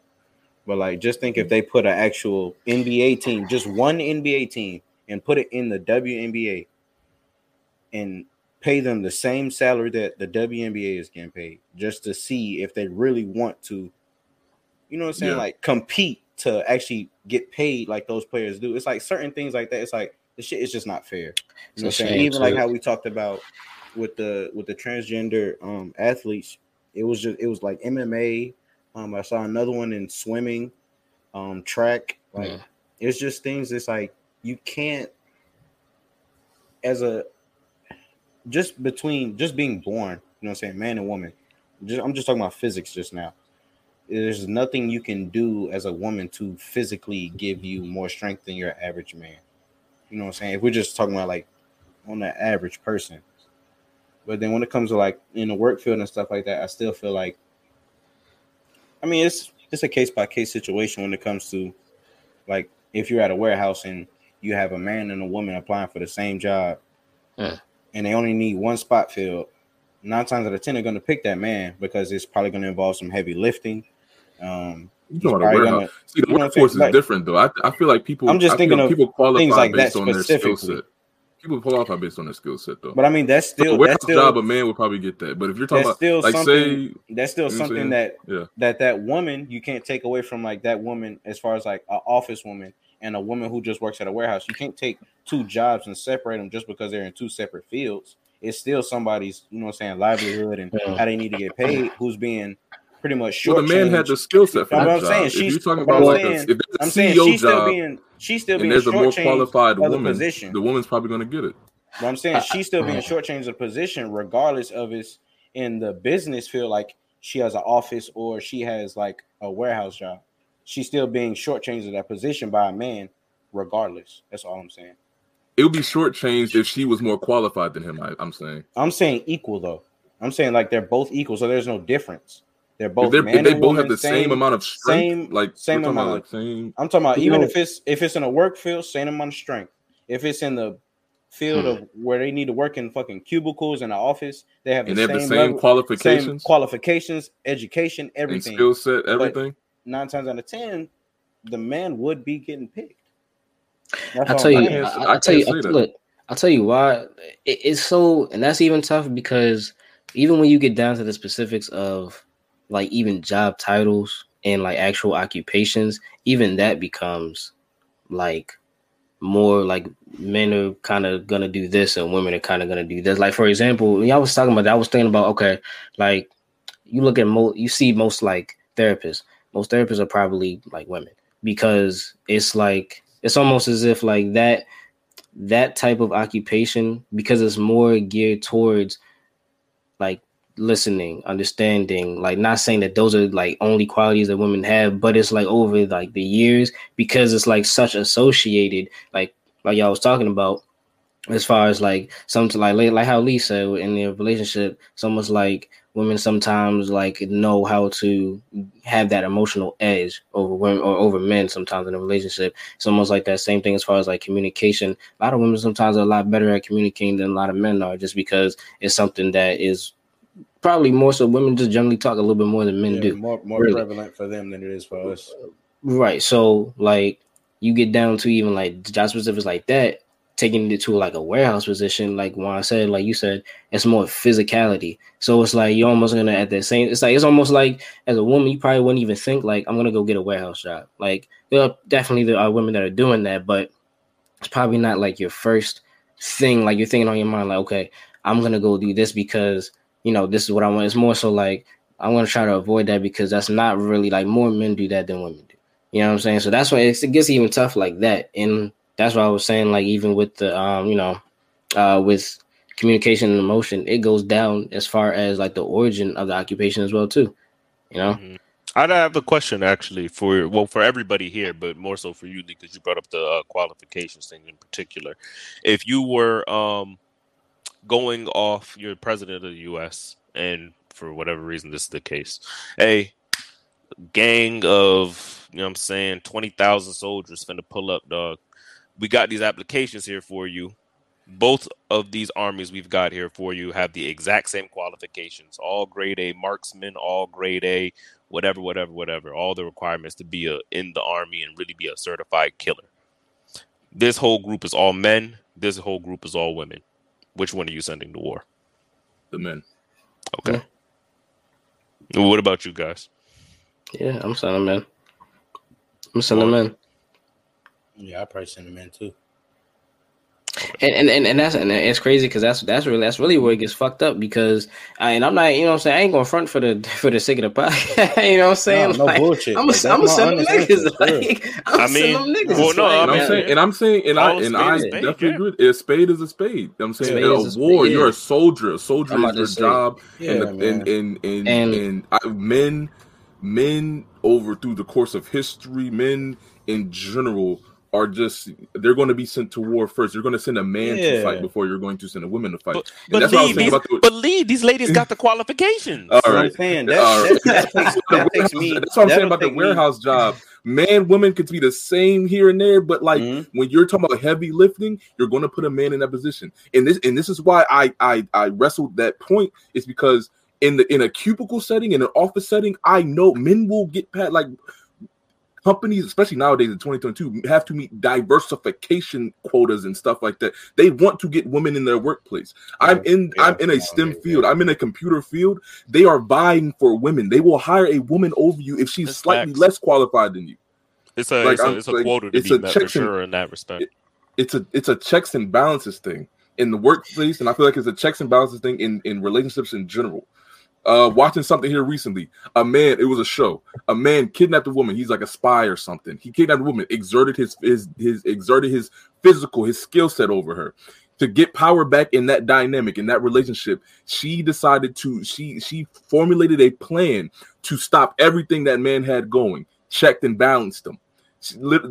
but like just think if they put an actual nba team just one nba team and put it in the WNBA and pay them the same salary that the WNBA is getting paid just to see if they really want to, you know what I'm saying? Yeah. Like compete to actually get paid like those players do. It's like certain things like that. It's like the shit is just not fair. You know what I'm saying? Even like how we talked about with the with the transgender um athletes, it was just it was like MMA. Um, I saw another one in swimming, um, track. Like Yeah. it's just things. It's like you can't, as a, just between just being born. You know what I'm saying, man and woman. Just, I'm just talking about physics just now. There's nothing you can do as a woman to physically give you more strength than your average man. You know what I'm saying? If we're just talking about like on the average person. But then when it comes to like in the work field and stuff like that, I still feel like I mean it's it's a case by case situation when it comes to like if you're at a warehouse and you have a man and a woman applying for the same job Yeah. and they only need one spot filled, nine times out of ten they're gonna pick that man because it's probably gonna involve some heavy lifting. Um You know, the probably warehouse. gonna- See, the you know workforce is Like- different though. I, I feel like people. I'm just I thinking of people qualify things like that based on their skill specifically. set. People qualify based on their skill set though. but I mean that's still warehouse that's still job, a man would probably get that. But if you're talking that's about, still like, something say, that's still you know something that Yeah. that that woman you can't take away from like that woman as far as like an office woman and a woman who just works at a warehouse you can't take two jobs and separate them just because they're in two separate fields it's still somebody's, you know what I'm saying, livelihood and Yeah. how they need to get paid who's being pretty much Well, the man had the skill set for that what I'm job. saying. If She's- you're talking about I'm like a, saying- if there's a I'm saying she's still job being she's still and being there's a more qualified of the woman, position. the woman's probably going to get it. But I'm saying she's still being uh, shortchanged the position, regardless of it's in the business field, like she has an office or she has like a warehouse job. She's still being shortchanged of that position by a man, regardless. That's all I'm saying. It would be shortchanged if she was more qualified than him. I, I'm saying I'm saying equal though. I'm saying like they're both equal, so there's no difference. They're both if, they're, if they both woman, have the same, amount of strength, same- like same we're talking about, amount. like same. I'm talking about even know- if it's if it's in a work field, same amount of strength. If it's in the field Hmm. of where they need to work in fucking cubicles in the office, they have the and they have same, the same level, same qualifications qualifications, education, everything. skill set, everything. Nine times out of ten, the man would be getting picked. That's I all tell I'm you, I, I I tell you, I, say that. look, I'll tell you why it, it's so, and that's even tough because even when you get down to the specifics of like even job titles and like actual occupations, even that becomes like more like men are kind of gonna do this and women are kind of gonna do this. Like for example, I was talking about that, I was thinking about okay, like you look at most, you see most like therapists. Most therapists are probably like women because it's like it's almost as if like that that type of occupation because it's more geared towards like listening understanding like not saying that those are like only qualities that women have but it's like over like the years because it's like such associated like like y'all was talking about as far as like something like like how said in their relationship it's almost like women sometimes like know how to have that emotional edge over women or over men sometimes in a relationship. It's almost like that same thing as far as like communication. A lot of women sometimes are a lot better at communicating than a lot of men are just because it's something that is probably more so women just generally talk a little bit more than men Yeah, do more more Really. prevalent for them than it is for us. Right. So like you get down to even like job specifics like that, taking it to like a warehouse position, like when I said, like you said, it's more physicality. So it's like you're almost gonna at that same it's like it's almost like as a woman, you probably wouldn't even think like I'm gonna go get a warehouse job. Like there are definitely there are women that are doing that, but it's probably not like your first thing, like you're thinking on your mind, like, okay, I'm gonna go do this because you know this is what I want. It's more so like I'm gonna try to avoid that because that's not really like more men do that than women do. You know what I'm saying? So that's why it gets even tough like that. And that's why I was saying, like, even with the, um, you know, uh, with communication and emotion, it goes down as far as like the origin of the occupation as well, too. You know? Mhm. I'd have a question actually for well for everybody here, but more so for you because you brought up the uh, qualifications thing in particular. If you were um, going off your president of the U.S. and for whatever reason this is the case, a gang of you know what I'm saying twenty thousand soldiers finna pull up, dog. We got these applications here for you. Both of these armies we've got here for you have the exact same qualifications, all grade A marksmen, all grade A whatever, whatever, whatever, all the requirements to be a, in the army and really be a certified killer. This whole group is all men. This whole group is all women. Which one are you sending to war? The men. Okay. What about you guys? Yeah, I'm sending men. I'm sending men. Yeah, I probably send them in too. And and, and, and that's and it's crazy because that's that's really that's really where it gets fucked up because I and I'm not you know what I'm saying I ain't going front for the for the sake of the podcast you know what I'm saying No, no like, bullshit. I'm Like, gonna I'm gonna send them niggas like I'm I mean, niggas well, no, like, I And I'm mean- saying, and I'm saying, and I and spade I a spade, definitely yeah. agree. A spade is a spade. I'm saying Spade in a a war, yeah. you're a soldier. A soldier is your say, job, Yeah, and, and and and And- and, I, men, men over through the course of history, men in general are just they're going to be sent to war first. You're going to send a man to fight before you're going to send a woman to fight. But, And but that's what I was Lee, these, the- but Lee, these ladies got the qualifications. All That's what I'm saying. That, All that, that takes, The that takes warehouse- me. That's what I'm saying about the take me- warehouse job. Man, women could be the same here and there, but like Mhm. when you're talking about heavy lifting, you're going to put a man in that position. And this and this is why I I I wrestled that point is because in the in a cubicle setting, in an office setting, I know men will get pat like companies, especially nowadays in 2022, have to meet diversification quotas and stuff like that. They want to get women in their workplace. I'm in Yeah, I'm in a STEM yeah. field. I'm in a computer field. They are vying for women. They will hire a woman over you if she's That's slightly facts. less qualified than you. It's a Like, it's a, I'm- it's a like, quota to it's be a met for checks and- sure in that respect. It's a it's a checks and balances thing. in the workplace, and I feel like it's a checks and balances thing in in relationships in general. Uh, watching something here recently, a man, it was a show. A man kidnapped a woman. He's like a spy or something. He kidnapped a woman, exerted his his his exerted his physical, his skill set over her to get power back in that dynamic in that relationship she decided to she she formulated a plan to stop everything that man had going checked and balanced them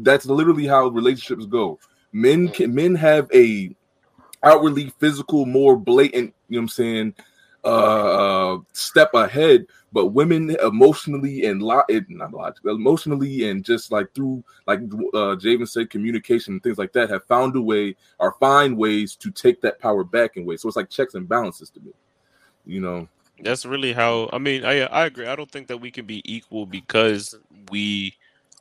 that's literally how relationships go men can, men have a outwardly physical more blatant you know what i'm saying uh step ahead but women emotionally and lo- not logically, emotionally and just like through like uh Javen said, communication and things like that have found a way or find ways to take that power back in ways. So it's like checks and balances to me, you know. That's really how I mean I I agree. I don't think that we can be equal because we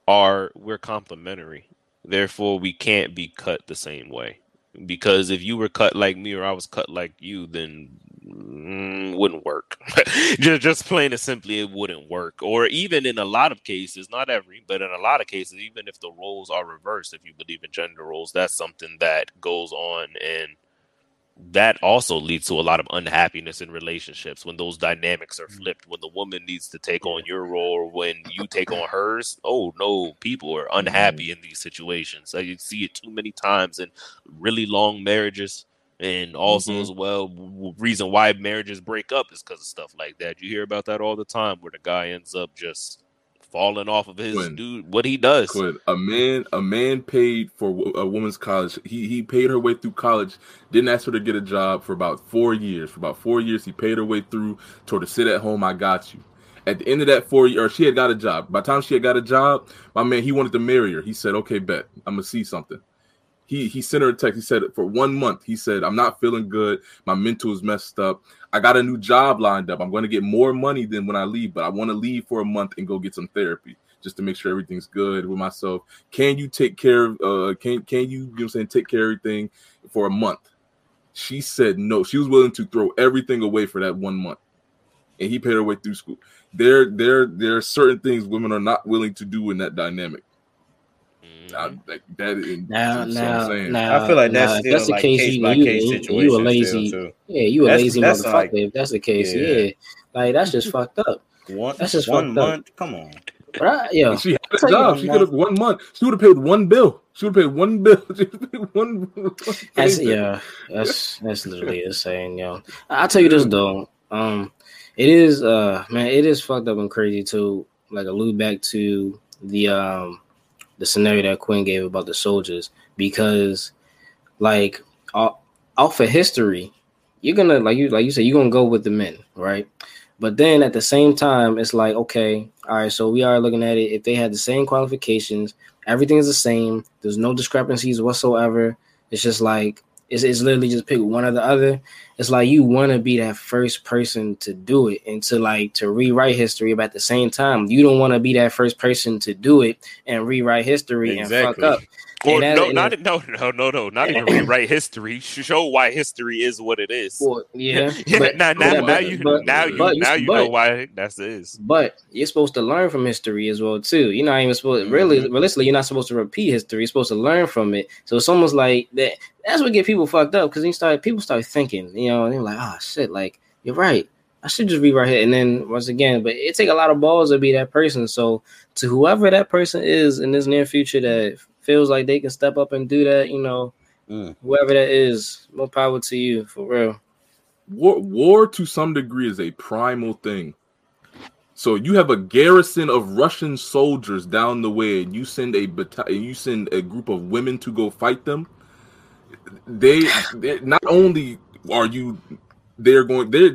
are we're complementary. Therefore, we can't be cut the same way. Because if you were cut like me or I was cut like you, then mm, wouldn't work. just, just plain and simply, it wouldn't work. Or even in a lot of cases, not every, but in a lot of cases, even if the roles are reversed, if you believe in gender roles, that's something that goes on and that also leads to a lot of unhappiness in relationships when those dynamics are mm. flipped when the woman needs to take on your role or when you take on hers oh no people are unhappy in these situations you see it too many times in really long marriages and also mm-hmm. as well reason why marriages break up is because of stuff like that. You hear about that all the time where the guy ends up just falling off of his Quinn, dude what he does. Quinn, a man a man paid for a woman's college he he paid her way through college didn't ask her to get a job for about four years. For about four years he paid her way through told her to sit at home i got you. At the end of that four year or she had got a job. By the time she had got a job my man he wanted to marry her. He said okay bet. I'm gonna see something he he sent her a text. He said for one month, he said, I'm not feeling good. My mental is messed up. I got a new job lined up. I'm going to get more money than when I leave, but I want to leave for a month and go get some therapy just to make sure everything's good with myself. Can you take care of uh can can you, you know what I'm saying, take care of everything for a month? She said no. She was willing to throw everything away for that one month. And he paid her way through school. There, there, there are certain things women are not willing to do in that dynamic. I, like, that is, now, now, now, I feel like that's, now, that's the like case. Case you, you, you a lazy, yeah, you a that's, lazy that's motherfucker. Like, if that's the case, yeah. yeah. like that's just fucked up. One, that's just one month. Up. Come on, right? Yeah, she had a job. She could have one month. She would have paid one bill. She would have paid one bill. one, one. That's yeah. That's that's literally insane, yo. I'll tell you this though. Um, it is uh man, it is fucked up and crazy to like allude back to the um the scenario that Quinn gave about the soldiers because, like, off of history, you're gonna like you like you said you're gonna go with the men, right? But then at the same time, it's like okay, all right. So we are looking at it. If they had the same qualifications, everything is the same. There's no discrepancies whatsoever. It's just like it's, it's literally just pick one or the other. It's like you want to be that first person to do it and to like to rewrite history, but at the same time, you don't want to be that first person to do it and rewrite history exactly. and fuck up. Or no, not no, no, no, no, not even rewrite history. Show why history is what it is. Well, yeah, but, now, now, now you, but, now you, but, now you know why that is. But you're supposed to learn from history as well too. You're not even supposed. Really, mm-hmm. realistically, you're not supposed to repeat history. You're supposed to learn from it. So it's almost like that. That's what get people fucked up because you start people start thinking. You know, and they're like, oh shit, like you're right. I should just rewrite it. And then once again, but it take a lot of balls to be that person. So to whoever that person is in this near future that feels like they can step up and do that, you know, mm. whoever that is, more power to you for real. War, war to some degree is a primal thing. So you have a garrison of Russian soldiers down the way, and you send a battalion, you send a group of women to go fight them. They, not only are you they're going they're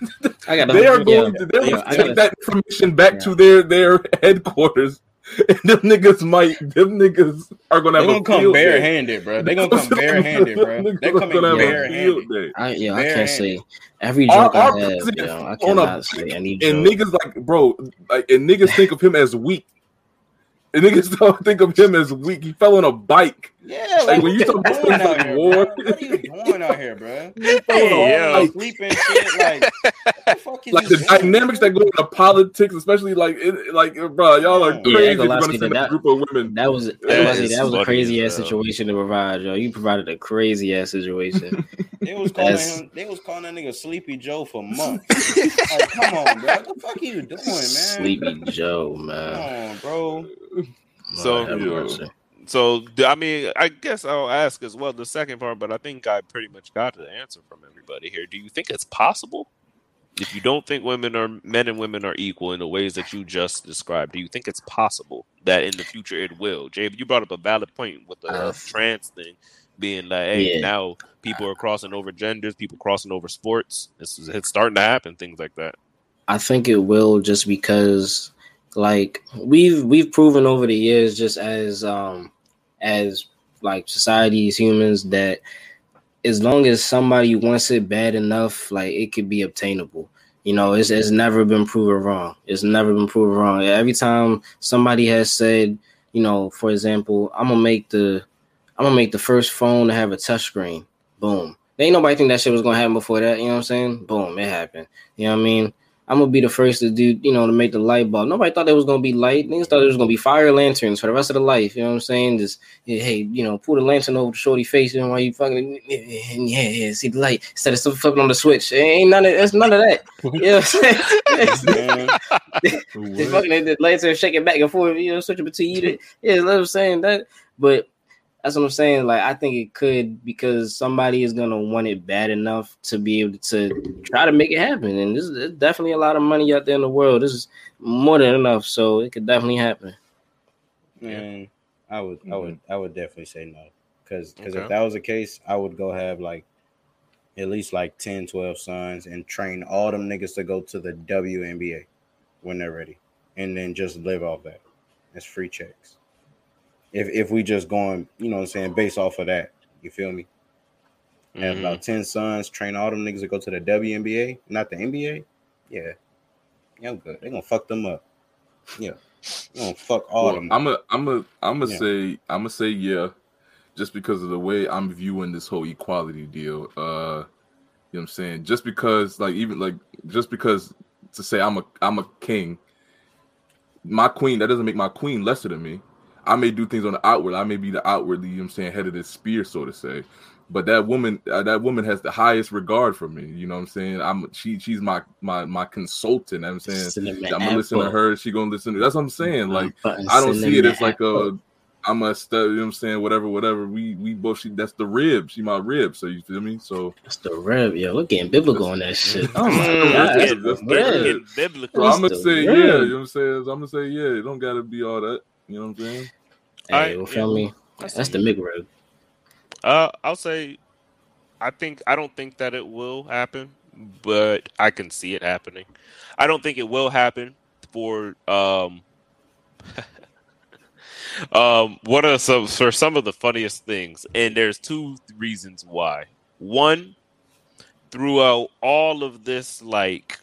I got they are going to they're yeah, take gotta, that information back yeah. to their their headquarters and them niggas might, them niggas are gonna have. They gonna come barehanded, bro. They gonna come barehanded, bro. They coming barehanded. I, yeah, I can't say every joke our, our I have. You know, I cannot say any joke. And niggas like, bro, like, and niggas think of him as weak. And niggas don't think of him as weak. He fell on a bike. Yeah, like, like when you talk about war, here, war. what are you doing out here, bro? Hey, yo. Like, sleeping shit, like, the like the dynamics that go into politics, especially like, it, like, uh, bro, y'all are crazy. Yeah, to send that, a group of women. That was that, that was a crazy ass situation to provide, yo. You provided a crazy ass situation. They was calling That's- him. They was calling that nigga Sleepy Joe for months. like, come on, bro. What the fuck are you doing, man? Sleepy Joe, man. Come man. on, bro. So- Lord have Yeah. mercy. So I mean, I guess I'll ask as well the second part, but I think I pretty much got the answer from everybody here. Do you think it's possible? If you don't think women are men and women are equal in the ways that you just described, do you think it's possible that in the future it will? Jay, you brought up a valid point with the Uh, trans thing being like, hey, Yeah. now people are crossing over genders, people crossing over sports. This is it's starting to happen, things like that. I think it will just because like we've we've proven over the years just as um as like society as humans that as long as somebody wants it bad enough, like it could be obtainable. You know, it's it's never been proven wrong. It's never been proven wrong. Every time somebody has said, you know, for example, I'm gonna make the I'm gonna make the first phone to have a touchscreen. Boom. There ain't nobody think that shit was gonna happen before that. You know what I'm saying? Boom, it happened. You know what I mean? I'm gonna be the first to do, you know, to make the light bulb. Nobody thought there was gonna be light. Niggas thought there was gonna be fire lanterns for the rest of the life. You know what I'm saying? Just hey, you know, pull the lantern over the shorty face, you know, while you fucking yeah, yeah, see the light instead of stuff flipping on the switch. It Ain't none of that's none of that. You know what I'm saying? Man, They fucking the lights are shaking back and forth, you know, switching between you. to- Yeah, that's what I'm saying. That, but that's what I'm saying. Like, I think it could because somebody is gonna want it bad enough to be able to try to make it happen. And this is there's definitely a lot of money out there in the world. This is more than enough, so it could definitely happen. man, I would, I would, I would definitely say no. Because, because Okay. if that was the case, I would go have like at least like 10, 12 sons and train all them niggas to go to the WNBA when they're ready, and then just live off that. It's free checks. If if we just going, you know what I'm saying, based off of that, you feel me? Have Mhm. about 10 sons, train all them niggas to go to the WNBA, not the NBA. Yeah. Yeah, I'm good. They gonna fuck them up. Yeah. They gonna fuck all Well, them. I'm a, I'm a, I'm gonna Yeah. say, I'm gonna say yeah, just because of the way I'm viewing this whole equality deal. Uh, you know what I'm saying? Just because, like, even like, just because to say I'm a, I'm a king, my queen, that doesn't make my queen lesser than me. I may do things on the outward. I may be the outwardly, you know what I'm saying, head of this spear, so to say. But that woman, uh, that woman has the highest regard for me. You know what I'm saying? I'm she, she's my my my consultant. You know what I'm saying. I'm gonna listen to her. She gonna listen to. That's what I'm saying. Like I don't see it as like a I'm a stud, you know what I'm saying, whatever, whatever. We we both she that's the rib. She my rib. So you feel me? So That's the rib. yo. We're getting biblical on that shit. Oh my god, that's that's biblical. so I'm gonna say rib. yeah, you know what I'm saying? I'm gonna say yeah, it don't gotta be all that. You know what I'm saying? Hey, Alright, well, feel me? I That's the you. McRib. Uh, I'll say, I think I don't think that it will happen, but I can see it happening. I don't think it will happen for um. um, what are some for some of the funniest things? And there's two reasons why. One, throughout all of this, like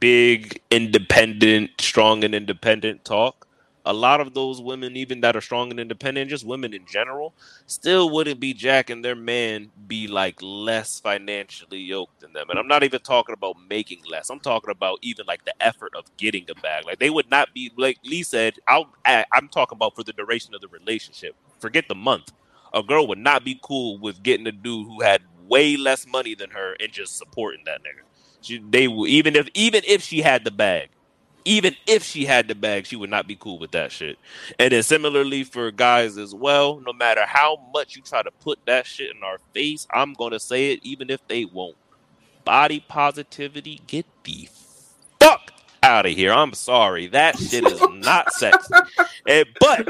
big independent, strong and independent talk, a lot of those women, even that are strong and independent, just women in general, still wouldn't be jacking their man be like less financially yoked than them. And I'm not even talking about making less. I'm talking about even like the effort of getting a bag. Like they would not be like Lee said. I'll, I, I'm talking about for the duration of the relationship. Forget the month. A girl would not be cool with getting a dude who had way less money than her and just supporting that nigga. She, they will even if even if she had the bag, even if she had the bag, she would not be cool with that shit. And then similarly for guys as well, no matter how much you try to put that shit in our face, I'm gonna say it even if they won't. Body positivity, get the fuck out of here. I'm sorry. That shit is not sexy. And- but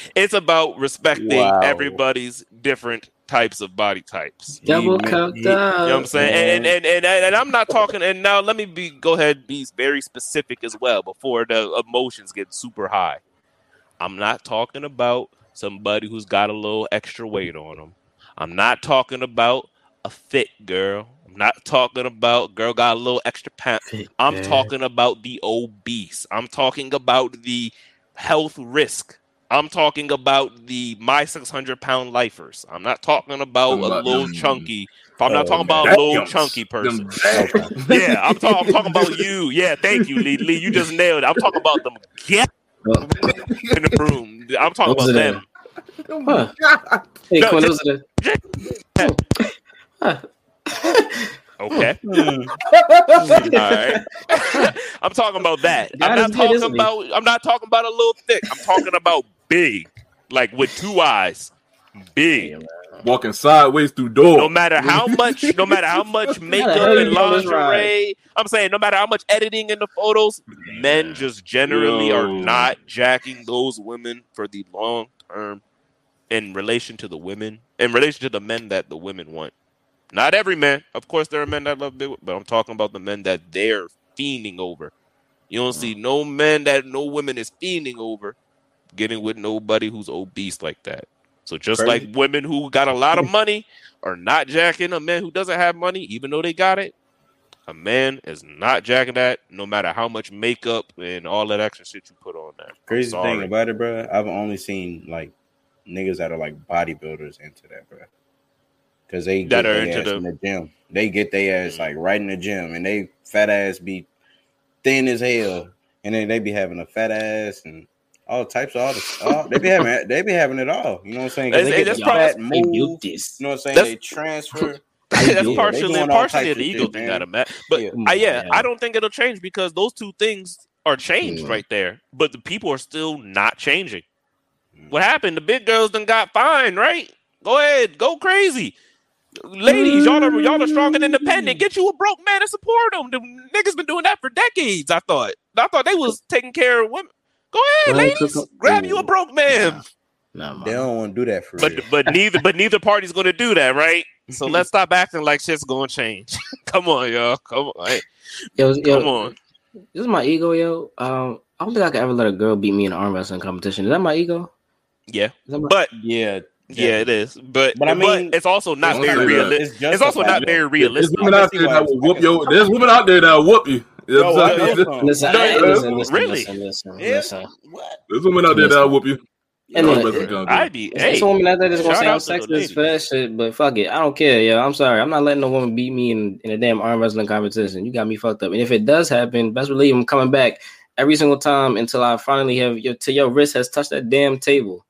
it's about respecting Wow. everybody's different types of body types. Double He- cup he- You know what I'm saying? And, and, and, and, and I'm not talking, and now let me be go ahead and be very specific as well before the emotions get super high. I'm not talking about somebody who's got a little extra weight on them. I'm not talking about a fit girl. I'm not talking about girl got a little extra pound. I'm talking about the obese. I'm talking about the health risk. I'm talking about the my 600 pound lifers. I'm not talking about I'm a little them- chunky. I'm Oh, not talking man. about a little Damn. chunky person. Yeah, I'm, talking. I'm talking about you. Yeah, thank you, Lee. Lee, you just nailed it. I'm talking about them get in the room. I'm talking Those about them. Oh my Huh. God. Hey, No, Quinn, just- those are the. Huh. Okay. All right. I'm talking about that. I'm not talking about I'm not talking about a little thick. I'm talking about big. Like with two eyes. Big. Walking sideways through doors. No matter how much no matter how much makeup and you on this lingerie. I'm saying no matter how much editing in the photos, men just generally are not jacking those women for the long term in relation to the women, in relation to the men that the women want. Not every man. Of course, there are men that love big, but I'm talking about the men that they're fiending over. You don't mm. see no men that no women is fiending over getting with nobody who's obese like that. So just Crazy. like women who got a lot of money are not jacking a man who doesn't have money, even though they got it, a man is not jacking that no matter how much makeup and all that extra shit you put on there. Crazy thing about it, bro. I've only seen like niggas that are like bodybuilders into that, bro. Because they That get are their into ass the- in the gym. They get their ass Mhm. like right in the gym, and they fat ass be thin as hell, and then they be having a fat ass and all types of all, the, all they be having they be having it all. You know what I'm saying? 'Cause Hey, they hey, get that's the probably- fat They move. built this. You know what I'm saying? That's- they transfer. That's Yeah, they partially doing all partially an of ego shit, thing man. that But Yeah. I, yeah, Yeah. I don't think it'll change because those two things are changed Mm. right there. But the people are still not changing. Mm. What happened? The big girls done got fined, right? Go ahead, go crazy. Ladies, y'all are y'all are strong and independent. Get you a broke man and support them. The niggas been doing that for decades. I thought. I thought they was taking care of women. Go ahead, Go ahead, ladies. cook 'em. Grab you a broke man. Nah, man. They don't want to do that for But real. but neither but neither party's gonna do that, right? So let's stop acting like shit's gonna change. Come on, y'all. Come on. Hey, Yo, yo, come on. This is my ego, yo. Um, I don't think I could ever let a girl beat me in an arm wrestling competition. Is that my ego? Yeah. Is that my- But yeah, yeah, it is. But But I mean, it's also not it's very realistic. It's also not very realistic. There's realistic. women out there that will whoop your. There's women out there that will whoop you. You know Yo, what I I'm know saying? Listen, No, listen, listen, really? listen, listen, Yeah. listen. What? There's women out there that will whoop you. And Yeah, then- I'm wrestling competition. I'd be It's hey. a woman out there that's gonna say I'm out sexist for that shit, but fuck it, I don't care. Yeah, I'm sorry, I'm not letting no woman beat me in, in a damn arm wrestling competition. You got me fucked up. And if it does happen, best believe I'm coming back every single time until I finally have your till your wrist has touched that damn table.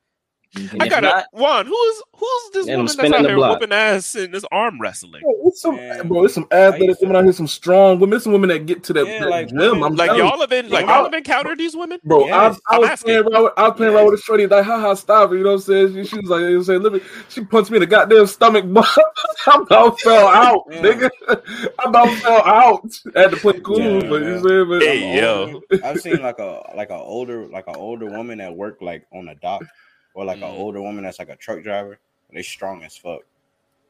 And I got not, a Juan. Who's who's this woman that's out the here block. whooping ass in this arm wrestling? Bro, it's some, Man. bro, it's some athletic women out here, some strong women, some women that get to that, Yeah, that like gym. women- I'm Like you. y'all have been like Yeah. y'all have encountered these women? Bro, Yes. I, I was playing around with, I was playing around with a shorty like, haha, stop it. You know what I'm saying? She, she was like, you know what I'm saying? Let me, she punched me in the goddamn stomach, but I about fell out, Yeah. nigga. I about fell out. I had to play cool, Yeah, but you man. know what I'm saying? But Hey, yo. Older- I've seen like a like a older like an older woman that work like on a dock, or like Mhm. an older woman that's like a truck driver. They strong as fuck,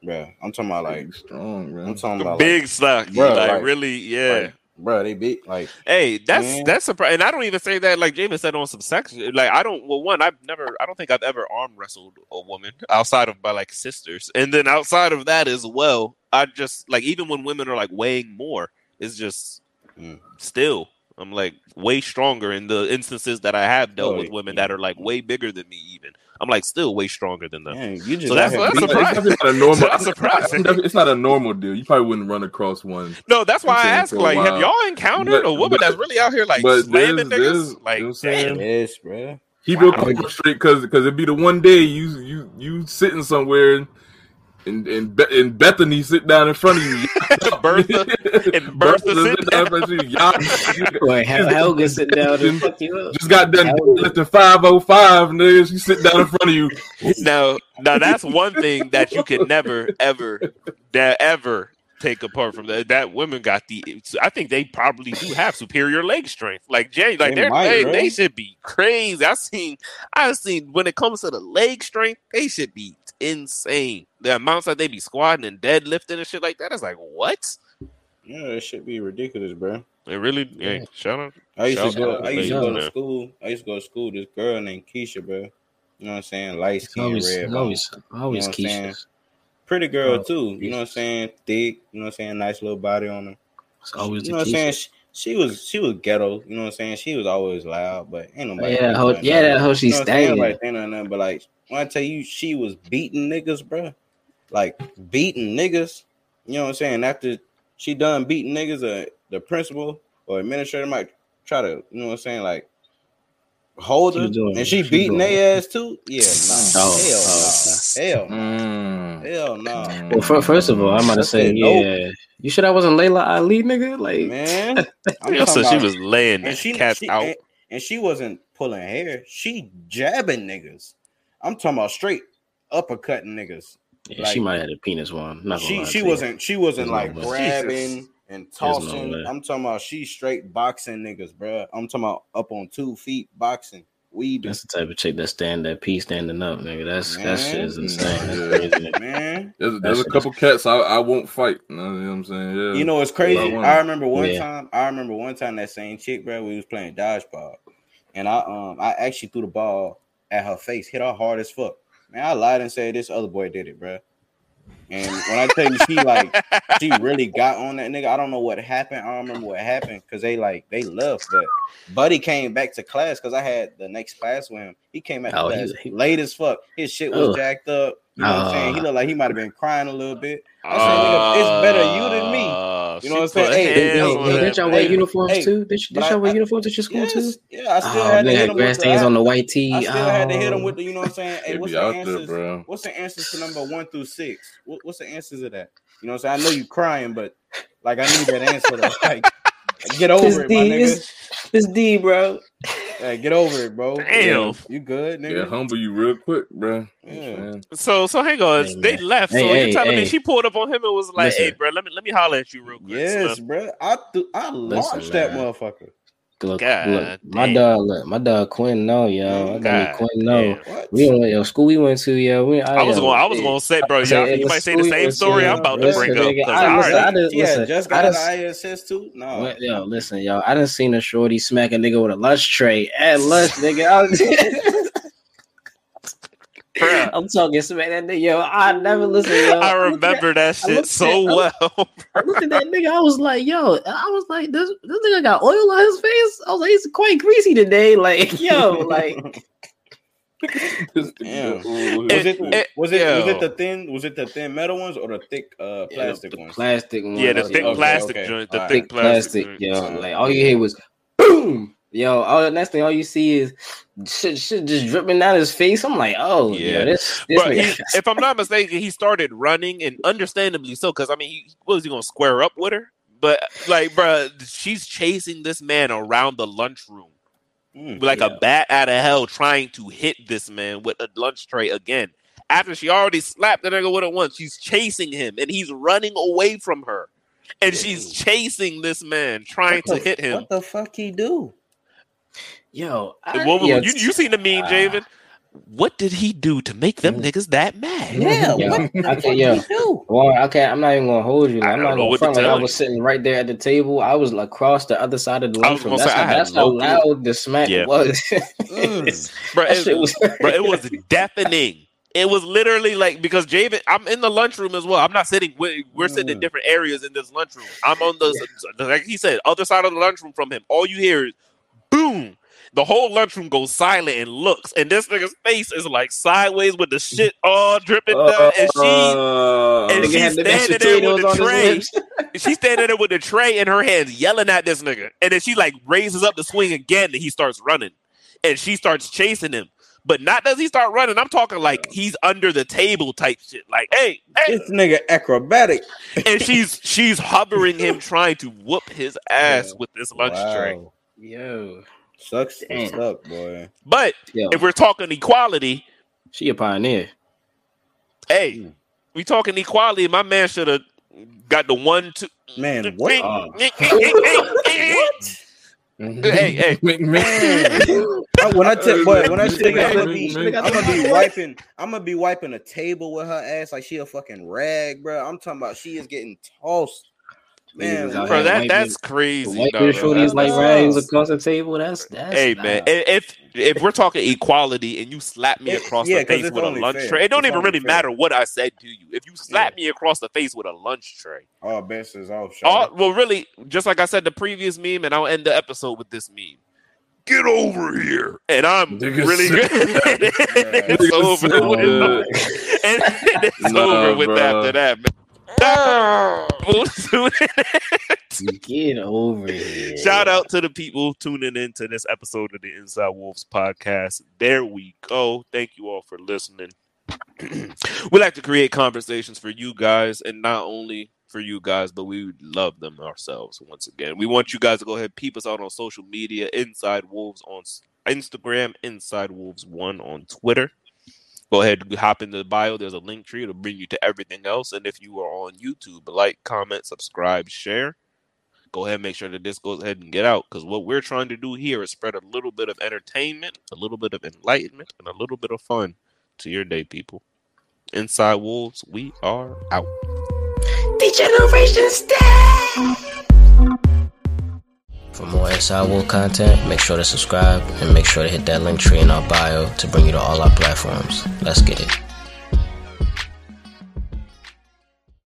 bro. I'm talking about like like strong, I'm man. talking The about big suck. bro. like, like- really, yeah. like, bro. They beat like Hey, that's Man. that's surprising. And I don't even say that like James said on some sex. Like I don't. Well, one, I've never. I don't think I've ever arm wrestled a woman outside of my like sisters, and then outside of that as well. I just like even when women are like weighing more, it's just Mm. still. I'm like way stronger in the instances that I have dealt Oh, with women yeah. that are like way bigger than me. Even I'm like still way stronger than them. man, you just So that's- that's beating- It's surprising. not a normal. That's surprising. It's not a normal deal. You probably wouldn't run across one. No, that's why I'm ask. Like, have y'all encountered But- a woman but- that's really out here like but slamming there's- there's- niggas? Like, you know what I'm saying? damn. Yes, bro. Keep your Wow. composure straight, because because it'd be the one day you you you sitting somewhere and and Be- and Bethany sit down in front of you. Bertha and Bertha sit down in front of you. Y'all Boy, Hel- Helga sit down and fuck you up. just got done Helga. lifting five oh five, nigga. She sit down in front of you. now, now that's one thing that you can never, ever, that ever take apart from that. That women got the. I think they probably do have superior leg strength. Like Jay, like They they might, they, bro. they should be crazy. I seen, I seen when it comes to the leg strength, they should be insane. The amounts that they be squatting and deadlifting and shit like that is like what? Yeah, it should be ridiculous, bro. It really, hey, shout out. I used Shout to go. to I used to go to man. school. I used to go to school. This girl named Keisha, bro. You know what I'm saying? Light It's skin, always, red, it's bone. always, always what I'm saying? Keisha. pretty girl Oh, too. You know what I'm saying? Thick. You know what I'm saying? Nice little body on her. It's always you know what I'm saying? She, she was she was ghetto. You know what I'm saying? She was always loud, but ain't nobody. Yeah, that hoe, yeah, that hoe she You know what I'm saying? staying. Like ain't nothing, but like when I tell you, she was beating niggas, bro. Like beating niggas. You know what I'm saying? After she done beating niggas, uh, the principal or administrator might try to, you know what I'm saying, like hold her doing- and she she beating doing- their ass too. Yeah, nah. Oh, hell oh, no. Hell no. Mm. Hell no. Well, fir- first of all, I'm gonna say, it, nope. yeah. You sure that wasn't Laila Ali, nigga? Like, Man. I'm Yo, so she was laying and she, cats she out. And, and she wasn't pulling hair. She jabbing niggas. I'm talking about straight uppercutting niggas. yeah, like- she might have had a penis one. Not She she wasn't she wasn't There's like no way. grabbing and tossing. way. I'm talking about she straight boxing niggas, bruh. I'm talking about up on two feet boxing, weaving. That's the type of chick that stand that pee standing up, nigga. That's that shit is insane. That's Yeah. crazy. Man, There's, there's a couple cats I, I won't fight. You know what I'm saying? Yeah. you know it's crazy. I I remember one Yeah. time. I remember one time that same chick, bro. We was playing dodgeball, and I um I actually threw the ball at her face, hit her hard as fuck. Man, I lied and said this other boy did it, bro. And when I tell you, she like she really got on that nigga. I don't know what happened. I don't remember what happened because they like they left. But Buddy came back to class because I had the next class with him. He came back to Oh, he- class he- late as fuck. His shit was Ugh. jacked up. You know what I'm saying? He Oh. looked like he might have been crying a little bit. I said, nigga, it's better you than me. Uh, You know what I'm saying? put Hey, hands Hey, hey, didn't y'all wear Hey, uniforms hey, too? Did, but did y'all wear I- uniforms at your school Yes, too? yeah, I still Oh, had to they hit had him grass with the, stains I, on the white tee. I still had to hit him Oh. with the, you know what I'm saying? Hey, what's the out there, answers? bro. What's the answers to number one through six? What, what's the answers to that? You know what I'm saying? I know you're crying, but like I need that answer. To, like, get over This it, D, my nigga. this, this D, bro. Hey, get over it, bro. Damn. you good, nigga? Yeah, humble you real quick, bro. Yeah. So so hang on, Hey, they man. left. Hey, so hey, you're telling hey. me she pulled up on him and was like, Listen. "Hey, bro, let me let me holler at you real quick." Yes, son." bro. I th- I launched that man. motherfucker. Look, God look, my damn. dog, look, my dog Quinn, no, yo, I got God Quinn, no. We don't yo school we went to, yo. We, I was yo, going. I was going to say, bro. Y'all, you might say the same story to, I'm about to listen, bring up. nigga, 'cause I- I listen, already- I done- yeah, listen, just I got an ISS too. No, What, yo, listen, yo, I done seen a shorty smack a nigga with a lunch tray at lunch, nigga. I was- Bruh. I'm talking smack that nigga, yo. I never listen, yo. I looked at- remember that shit so at- well. I looked at that nigga. I was like, yo, I was like, this this nigga got oil on his face. I was like, he's quite greasy today. Like, yo, like, Was it, Eh, was it was it the thin was it the thin metal ones or the thick uh plastic the ones? plastic one. yeah, the thick okay, plastic okay. joint. The Alright. thick thick plastic. plastic, joint. yo. Like all you hear was boom, yo. All the next thing, all you see is shit, shit just dripping down his face. I'm like, oh yeah, Yeah. this, this But he, if I'm not mistaken, he started running, and understandably so, because I mean, he what was he gonna square up with her? But like, bruh, she's chasing this man around the lunchroom Mm, like Yeah. a bat out of hell, trying to hit this man with a lunch tray again. After she already slapped the nigga with it once, she's chasing him, and he's running away from her, and she's chasing this man, trying what to the- hit him. What the fuck he do? Yo, I, What- yo, you, you seen the meme, Ah. Javen? What did he do to make them Mm. niggas that mad? Yeah, Yo, what the I fuck can't- he do? Well, okay, I'm not even gonna hold you. Like, I I'm don't not gonna front like I was sitting right there at the table. I was like across the other side of the I lunchroom. That's, say, how, that's how loud the smack Yeah. was. Mm. Bro, it, was. bro, it was deafening. It was literally like because Javen, I'm in the lunchroom as well. I'm not sitting. We're, we're sitting in Mm. different areas in this lunchroom. I'm on the like he said, other side of the lunchroom from him. All you hear is boom. The whole lunchroom goes silent and looks, and this nigga's face is like sideways with the shit all dripping down, and she Uh, and Nigga she's had the mashed standing there with the his tray. lips. she's standing there with the tray in her hands, yelling at this nigga. And then she like raises up the swing again, and he starts running, and she starts chasing him. But not does he start running. I'm talking like he's under the table type shit. Like, hey, hey, This nigga acrobatic. and she's she's hovering him, trying to whoop his ass with this lunch tray. Yo, Sucks to Damn. suck, boy. But yo, if we're talking equality, she a pioneer. hey, Mm. we talking equality. My man should have got the one, two. Man, what? Oh. hey, hey, Man. When I tell boy, when I tell you I'm gonna be, I'm gonna be wiping, I'm gonna be wiping a table with her ass like she a fucking rag, bro. I'm talking about she is getting tossed. Man, bro, that that's The crazy. white dog. bitch shorties like rags across the table. That's that's. Hey man, nah. i- if if we're talking equality and you slap me It- across yeah, the 'cause face with a lunch fair. tray, it don't It's even really fair. matter what I said to you. If you slap me across the face with a lunch tray, all bets is off. all, well, really, just like I said the previous meme, and I'll end the episode with this meme. Get over here, and I'm Nigga really good. it's Nigga over with. And it's Nah, over with after that, man. We'll tune in Get over here. Shout out to the people tuning in to this episode of the Inside Wolves podcast. There we go. Thank you all for listening. we like to create conversations for you guys, and not only for you guys, but we love them ourselves. Once again, we want you guys to go ahead, peep us out on social media. Inside Wolves on Instagram, Inside Wolves One on Twitter. Go ahead and hop into the bio. There's a link tree. It'll bring you to everything else. And if you are on YouTube, like, comment, subscribe, share. Go ahead and make sure that this goes ahead and get out. Because what we're trying to do here is spread a little bit of entertainment, a little bit of enlightenment, and a little bit of fun to your day, people. Inside Wolves, we are out. Degeneration Stay! For more Inside Wolf content, make sure to subscribe and make sure to hit that Linktree in our bio to bring you to all our platforms. Let's get it.